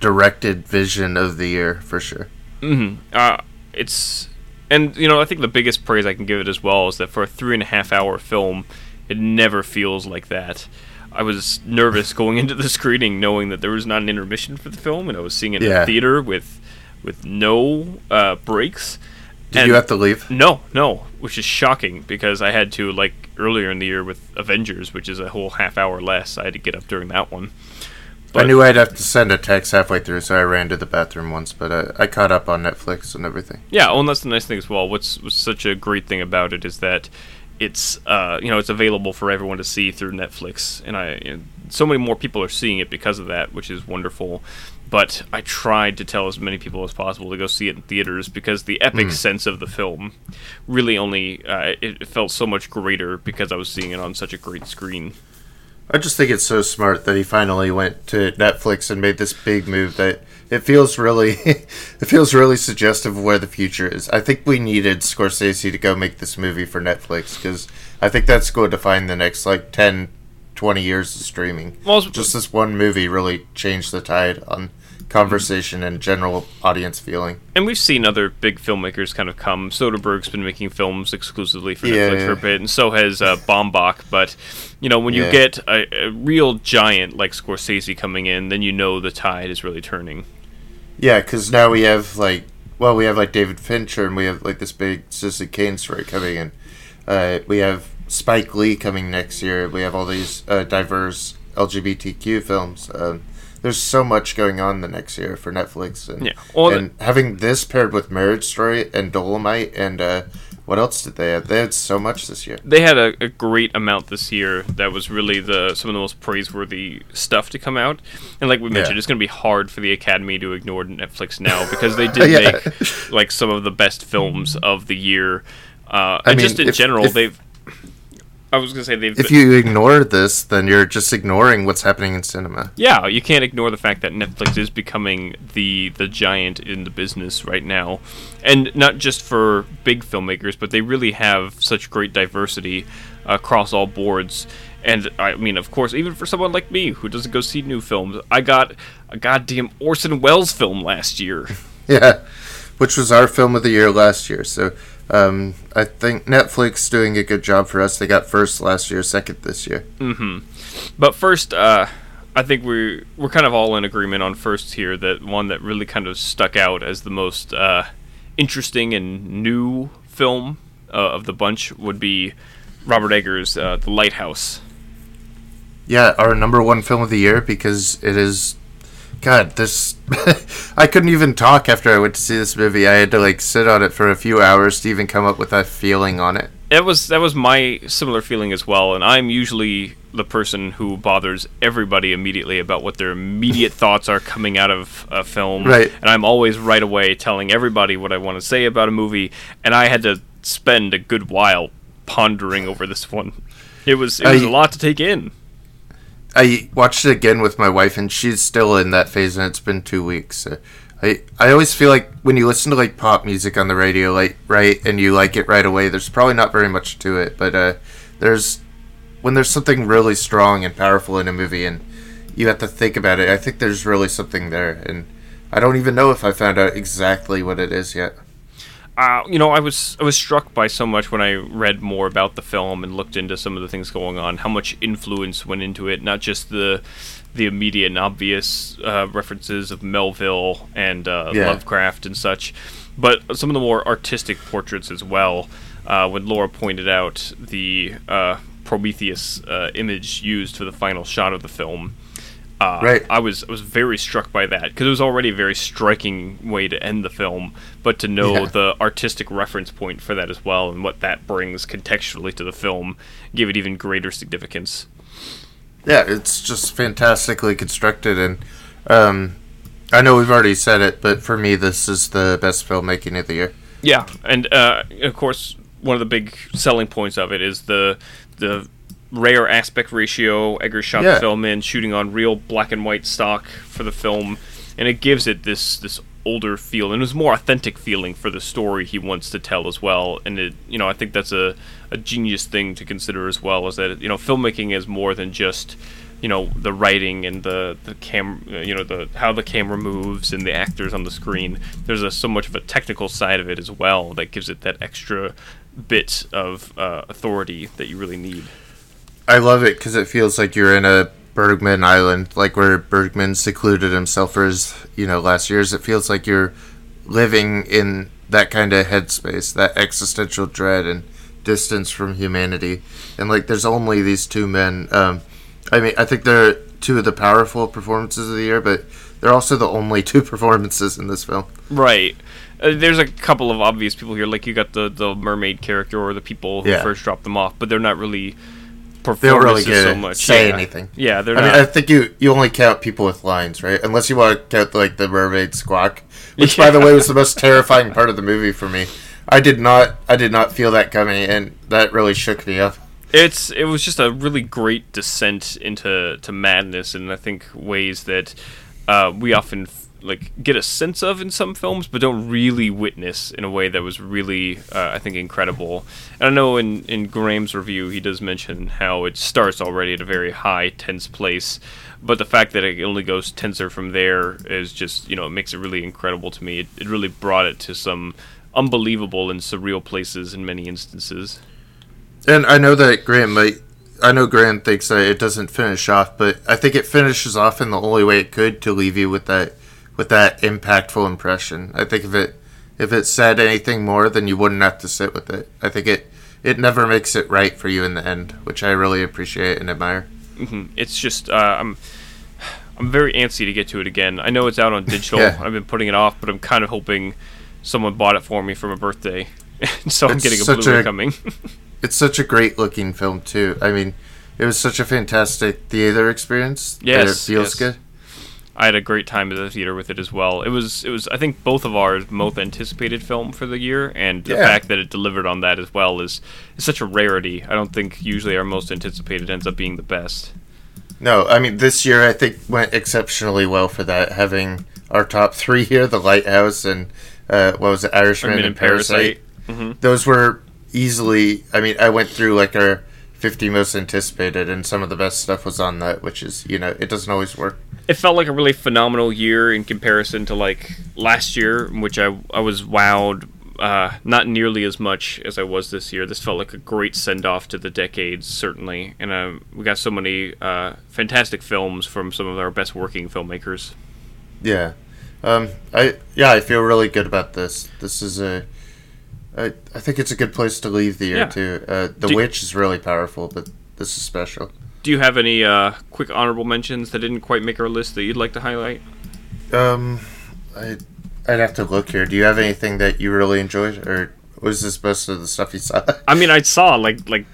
S1: directed vision of the year for sure.
S2: hmm Uh, it's and you know I think the biggest praise I can give it as well is that for a three and a half hour film, it never feels like that. I was nervous going into the screening, knowing that there was not an intermission for the film, and I was seeing it in a theater with with no uh, breaks.
S1: Did
S2: And-
S1: you have to leave?
S2: No, no, which is shocking because I had to like earlier in the year with Avengers, which is a whole half hour less. I had to get up during that one.
S1: I knew I'd have to send a text halfway through, so I ran to the bathroom once. But uh, I caught up on Netflix and everything.
S2: Yeah, well, and that's the nice thing as well. What's, what's such a great thing about it is that it's uh, you know it's available for everyone to see through Netflix, and I you know, so many more people are seeing it because of that, which is wonderful. But I tried to tell as many people as possible to go see it in theaters because the epic sense of the film really only uh, it felt so much greater because I was seeing it on such a great screen.
S1: I just think it's so smart that he finally went to Netflix and made this big move that it feels really it feels really suggestive of where the future is. I think we needed Scorsese to go make this movie for Netflix because I think that's going to define the next like 10, 20 years of streaming.
S2: Well,
S1: Just this one movie really changed the tide on conversation and general audience feeling.
S2: and we've seen other big filmmakers kind of come. Soderbergh's been making films exclusively for
S1: Yeah,
S2: Netflix
S1: yeah.
S2: for a bit, and so has uh, Baumbach. But you know, when you
S1: Yeah.
S2: get a, a real giant like Scorsese coming in, then you know the tide is really turning.
S1: Yeah, because now we have like, well, we have like David Fincher, and we have like this big Citizen Kane story coming in. Uh, we have Spike Lee coming next year. We have all these uh, diverse LGBTQ films. Um, there's so much going on the next year for Netflix, and
S2: Yeah.
S1: And having this paired with Marriage Story and Dolomite, and uh, what else did they have? They had so much this year.
S2: they had a, a great amount this year that was really the some of the most praiseworthy stuff to come out and like we mentioned
S1: Yeah.
S2: it's going to be hard for the academy to ignore netflix now because they did
S1: Yeah.
S2: make like some of the best films of the year uh, and
S1: mean,
S2: just in
S1: if-
S2: general
S1: if-
S2: they've i was going to say they've
S1: If you ignore this, then you're just ignoring what's happening in cinema.
S2: yeah, you can't ignore the fact that Netflix is becoming the the giant in the business right now, and not just for big filmmakers, but they really have such great diversity across all boards. And I mean, of course, even for someone like me who doesn't go see new films, I got a goddamn Orson Welles film last year.
S1: Yeah, which was our film of the year last year. So um, I think Netflix doing a good job for us. They got first last year, second this year.
S2: But first, uh, I think we we're kind of all in agreement on first here that one that really kind of stuck out as the most uh, interesting and new film uh, of the bunch would be Robert Eggers' uh, The Lighthouse.
S1: Yeah, our number one film of the year because it is. God, this. I couldn't even talk after I went to see this movie. I had to like sit on it for a few hours to even come up with that feeling on it.
S2: That was that was my similar feeling as well, and I'm usually the person who bothers everybody immediately about what their immediate thoughts are coming out of a film.
S1: Right.
S2: And I'm always right away telling everybody what I want to say about a movie, and I had to spend a good while pondering over this one. It was it was
S1: I-
S2: a lot to take in.
S1: I watched it again with my wife, and she's still in that phase, and it's been two weeks. So I I always feel like when you listen to like pop music on the radio, like right, and you like it right away, there's probably not very much to it, but uh, there's when there's something really strong and powerful in a movie, and you have to think about it. I think there's really something there, and I don't even know if I found out exactly what it is yet.
S2: Uh, you know, I was I was struck by so much when I read more about the film and looked into some of the things going on, how much influence went into it, not just the the immediate and obvious uh, references of Melville and uh,
S1: Yeah.
S2: Lovecraft and such, but some of the more artistic portraits as well. Uh, when Laura pointed out the uh, Prometheus uh, image used for the final shot of the film, uh,
S1: Right.
S2: I was I was very struck by that because it was already a very striking way to end the film, but to know
S1: Yeah.
S2: the artistic reference point for that as well and what that brings contextually to the film gave it even greater significance.
S1: Yeah, it's just fantastically constructed, and um, I know we've already said it, but for me, this is the best filmmaking of the year.
S2: Yeah, and uh, of course, one of the big selling points of it is the the rare aspect ratio. Eggers shot
S1: Yeah.
S2: the film in, shooting on real black and white stock for the film, and it gives it this this older feel and it was more authentic feeling for the story he wants to tell as well. And it, you know, I think that's a a genius thing to consider as well. Is that you know, filmmaking is more than just you know the writing and the the cam you know the how the camera moves and the actors on the screen there's a, so much of a technical side of it as well that gives it that extra bit of uh, authority that you really need
S1: I love it because it feels like you're in a Bergman Island, like where Bergman secluded himself for his, you know, last years. It feels like you're living in that kind of headspace, that existential dread and distance from humanity. And like, there's only these two men. Um, I mean, I think they're two of the powerful performances of the year, but they're also the only two performances in this film.
S2: right uh, there's a couple of obvious people here like you got the the mermaid character or the people who
S1: Yeah.
S2: first dropped them off but they're not really
S1: They don't really
S2: performances
S1: get
S2: so much
S1: say
S2: yeah.
S1: anything.
S2: yeah they're
S1: I
S2: not
S1: mean, I think you you only count people with lines, right? Unless you want to count like the mermaid squawk, which by the way was the most terrifying part of the movie for me. I did not I did not feel that coming, and that really shook me up.
S2: It's it was just a really great descent into to madness, and I think ways that uh, we often like get a sense of in some films, but don't really witness in a way that was really, uh, I think, incredible. And I know in in Graham's review, he does mention how it starts already at a very high, tense place, but the fact that it only goes tenser from there is just, you know, it makes it really incredible to me. It, it really brought it to some unbelievable and surreal places in many instances.
S1: And I know that Graham might. I know Graham thinks that it doesn't finish off, but I think it finishes off in the only way it could to leave you with that with that impactful impression. I think if it if it said anything more, then you wouldn't have to sit with it. I think it it never makes it right for you in the end, which I really appreciate and admire.
S2: hmm It's just uh, I'm I'm very antsy to get to it again. I know it's out on digital.
S1: Yeah.
S2: I've been putting it off, but I'm kind of hoping someone bought it for me for my birthday, so I'm
S1: It's
S2: getting a Blu-ray
S1: a-
S2: coming.
S1: It's such a great looking film too. I mean, it was such a fantastic theater experience.
S2: Yes,
S1: it feels
S2: yes.
S1: good.
S2: I had a great time at the theater with it as well. It was it was I think both of our most anticipated film for the year, and the
S1: Yeah.
S2: fact that it delivered on that as well is is such a rarity. I don't think usually our most anticipated ends up being the best.
S1: No, I mean this year I think went exceptionally well for that. Having our top three here, The Lighthouse and uh, what was it, Irishman
S2: Irishman
S1: and
S2: and
S1: Parasite.
S2: Parasite. Mhm.
S1: Those were easily. I mean, I went through like our fifty most anticipated, and some of the best stuff was on that. Which is, you know, it doesn't always work.
S2: It felt like a really phenomenal year in comparison to like last year, which I I was wowed. Uh, not nearly as much as I was this year. This felt like a great send off to the decades, certainly, and uh, we got so many uh, fantastic films from some of our best working filmmakers.
S1: Yeah, um, I yeah, I feel really good about this. This is a. I, I think it's a good place to leave the year
S2: Yeah.
S1: too. Uh, the
S2: Do-
S1: Witch is really powerful, but this is special.
S2: Do you have any uh, quick honorable mentions that didn't quite make our list that you'd like to highlight?
S1: Um, I I'd have to look here. Do you have anything that you really enjoyed, or was this most of the stuff you saw?
S2: I mean, I saw like like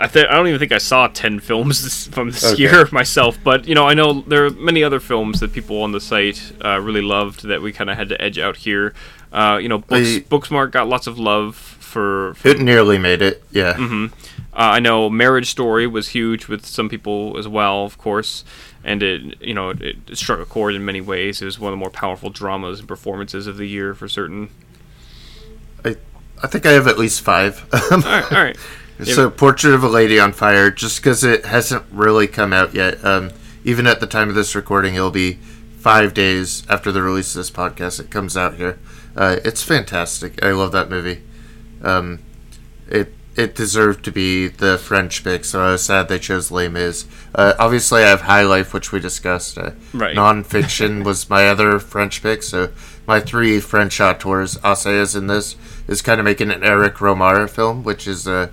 S2: I th- I don't even think I saw ten films this, from this
S1: Okay.
S2: year myself, but you know I know there are many other films that people on the site uh, really loved that we kind of had to edge out here. Uh, you know, Books,
S1: I-
S2: Booksmart got lots of love for. for
S1: it nearly made it. Yeah.
S2: hmm Uh, I know Marriage Story was huge with some people as well, of course, and it you know it, it struck a chord in many ways. It was one of the more powerful dramas and performances of the year for certain.
S1: I I think I have at least five.
S2: All right, all right.
S1: So, Portrait of a Lady on Fire, just because it hasn't really come out yet. Um, even at the time of this recording, it'll be five days after the release of this podcast. It comes out here. Uh, it's fantastic. I love that movie. Um, it it deserved to be the French pick, so I was sad they chose Les Mis. Uh, obviously, I have High Life, which we discussed. Uh,
S2: Right.
S1: Nonfiction was my other French pick, so my three French auteurs, Assayas in this, is kind of making an Eric Rohmer film, which is uh,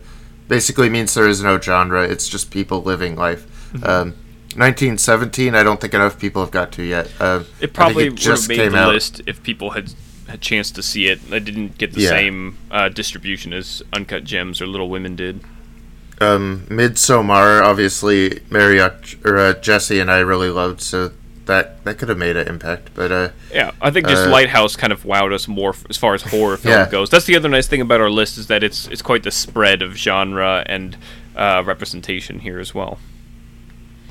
S1: basically means there is no genre. It's just people living life.
S2: Mm-hmm.
S1: Um, 1917, I don't think enough people have got to yet. Uh,
S2: It probably
S1: it
S2: would
S1: just
S2: have made
S1: came
S2: the
S1: out.
S2: list if people had had a chance to see it. I didn't get the
S1: Yeah.
S2: same uh, distribution as Uncut Gems or Little Women did.
S1: um, Midsommar, obviously, Marriott or uh, Jesse and I really loved, so that that could have made an impact. But uh,
S2: Yeah, I think just
S1: Uh,
S2: Lighthouse kind of wowed us more f- as far as horror film
S1: Yeah.
S2: goes. That's the other nice thing about our list is that it's it's quite the spread of genre and uh, representation here as well.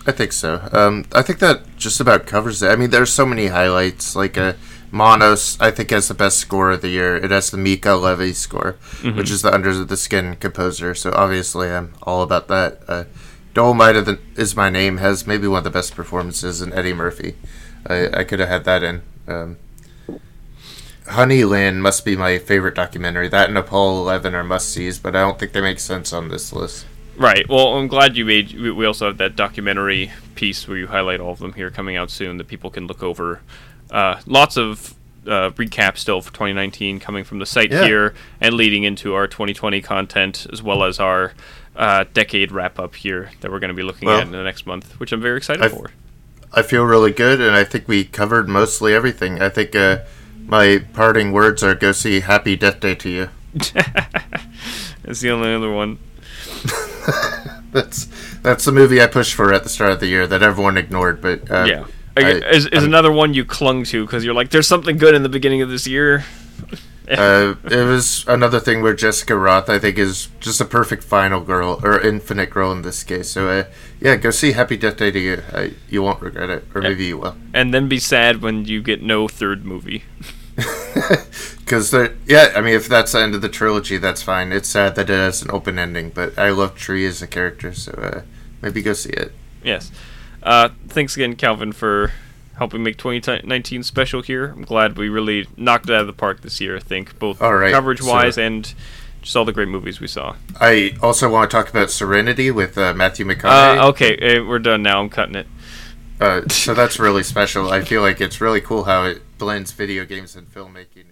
S1: I think so. Um, I think that just about covers it. I mean, there's so many highlights. Like uh, Monos, I think has the best score of the year. It has the Mica Levi score, which is the Under the Skin composer. So obviously, I'm all about that. Uh, Dolemite of the, is my name has maybe one of the best performances in Eddie Murphy. I, I could have had that in. Um, Honeyland must be my favorite documentary. That and Apollo 11 are must sees, but I don't think they make sense on this list.
S2: Right. Well, I'm glad you made. We we also have that documentary piece where you highlight all of them here coming out soon that people can look over. Uh, lots of uh, recap still for 2019 coming from the site
S1: Yeah.
S2: here and leading into our 2020 content as well as our uh, decade wrap up here that we're going to be looking
S1: Well,
S2: at in the next month, which I'm very excited for.
S1: I feel really good, and I think we covered mostly everything. I think uh, my parting words are go see Happy Death Day to you.
S2: That's the only other one.
S1: That's that's the movie I pushed for at the start of the year that everyone ignored. But uh,
S2: yeah.
S1: I-
S2: is is
S1: I'm-
S2: another one you clung to because you're like, there's something good in the beginning of this year.
S1: uh, it was another thing where Jessica Rothe, I think, is just a perfect final girl or infinite girl in this case. So, uh, yeah, go see Happy Death Day to you. Uh, you won't regret it, or maybe you will.
S2: And then be sad when you get no third movie.
S1: Because yeah, I mean, if that's the end of the trilogy, that's fine. It's sad that it has an open ending, but I love Tree as a character, so uh, maybe go see it.
S2: Yes. Uh, thanks again, Calvin, for helping make 2019 special here. I'm glad we really knocked it out of the park this year. I think both coverage wise so, and just all the great movies we saw.
S1: I also want to talk about Serenity with uh, Matthew McConaughey.
S2: Uh, okay, uh, we're done now. I'm cutting it.
S1: Uh, so that's really special. I feel like it's really cool how it blends video games and filmmaking.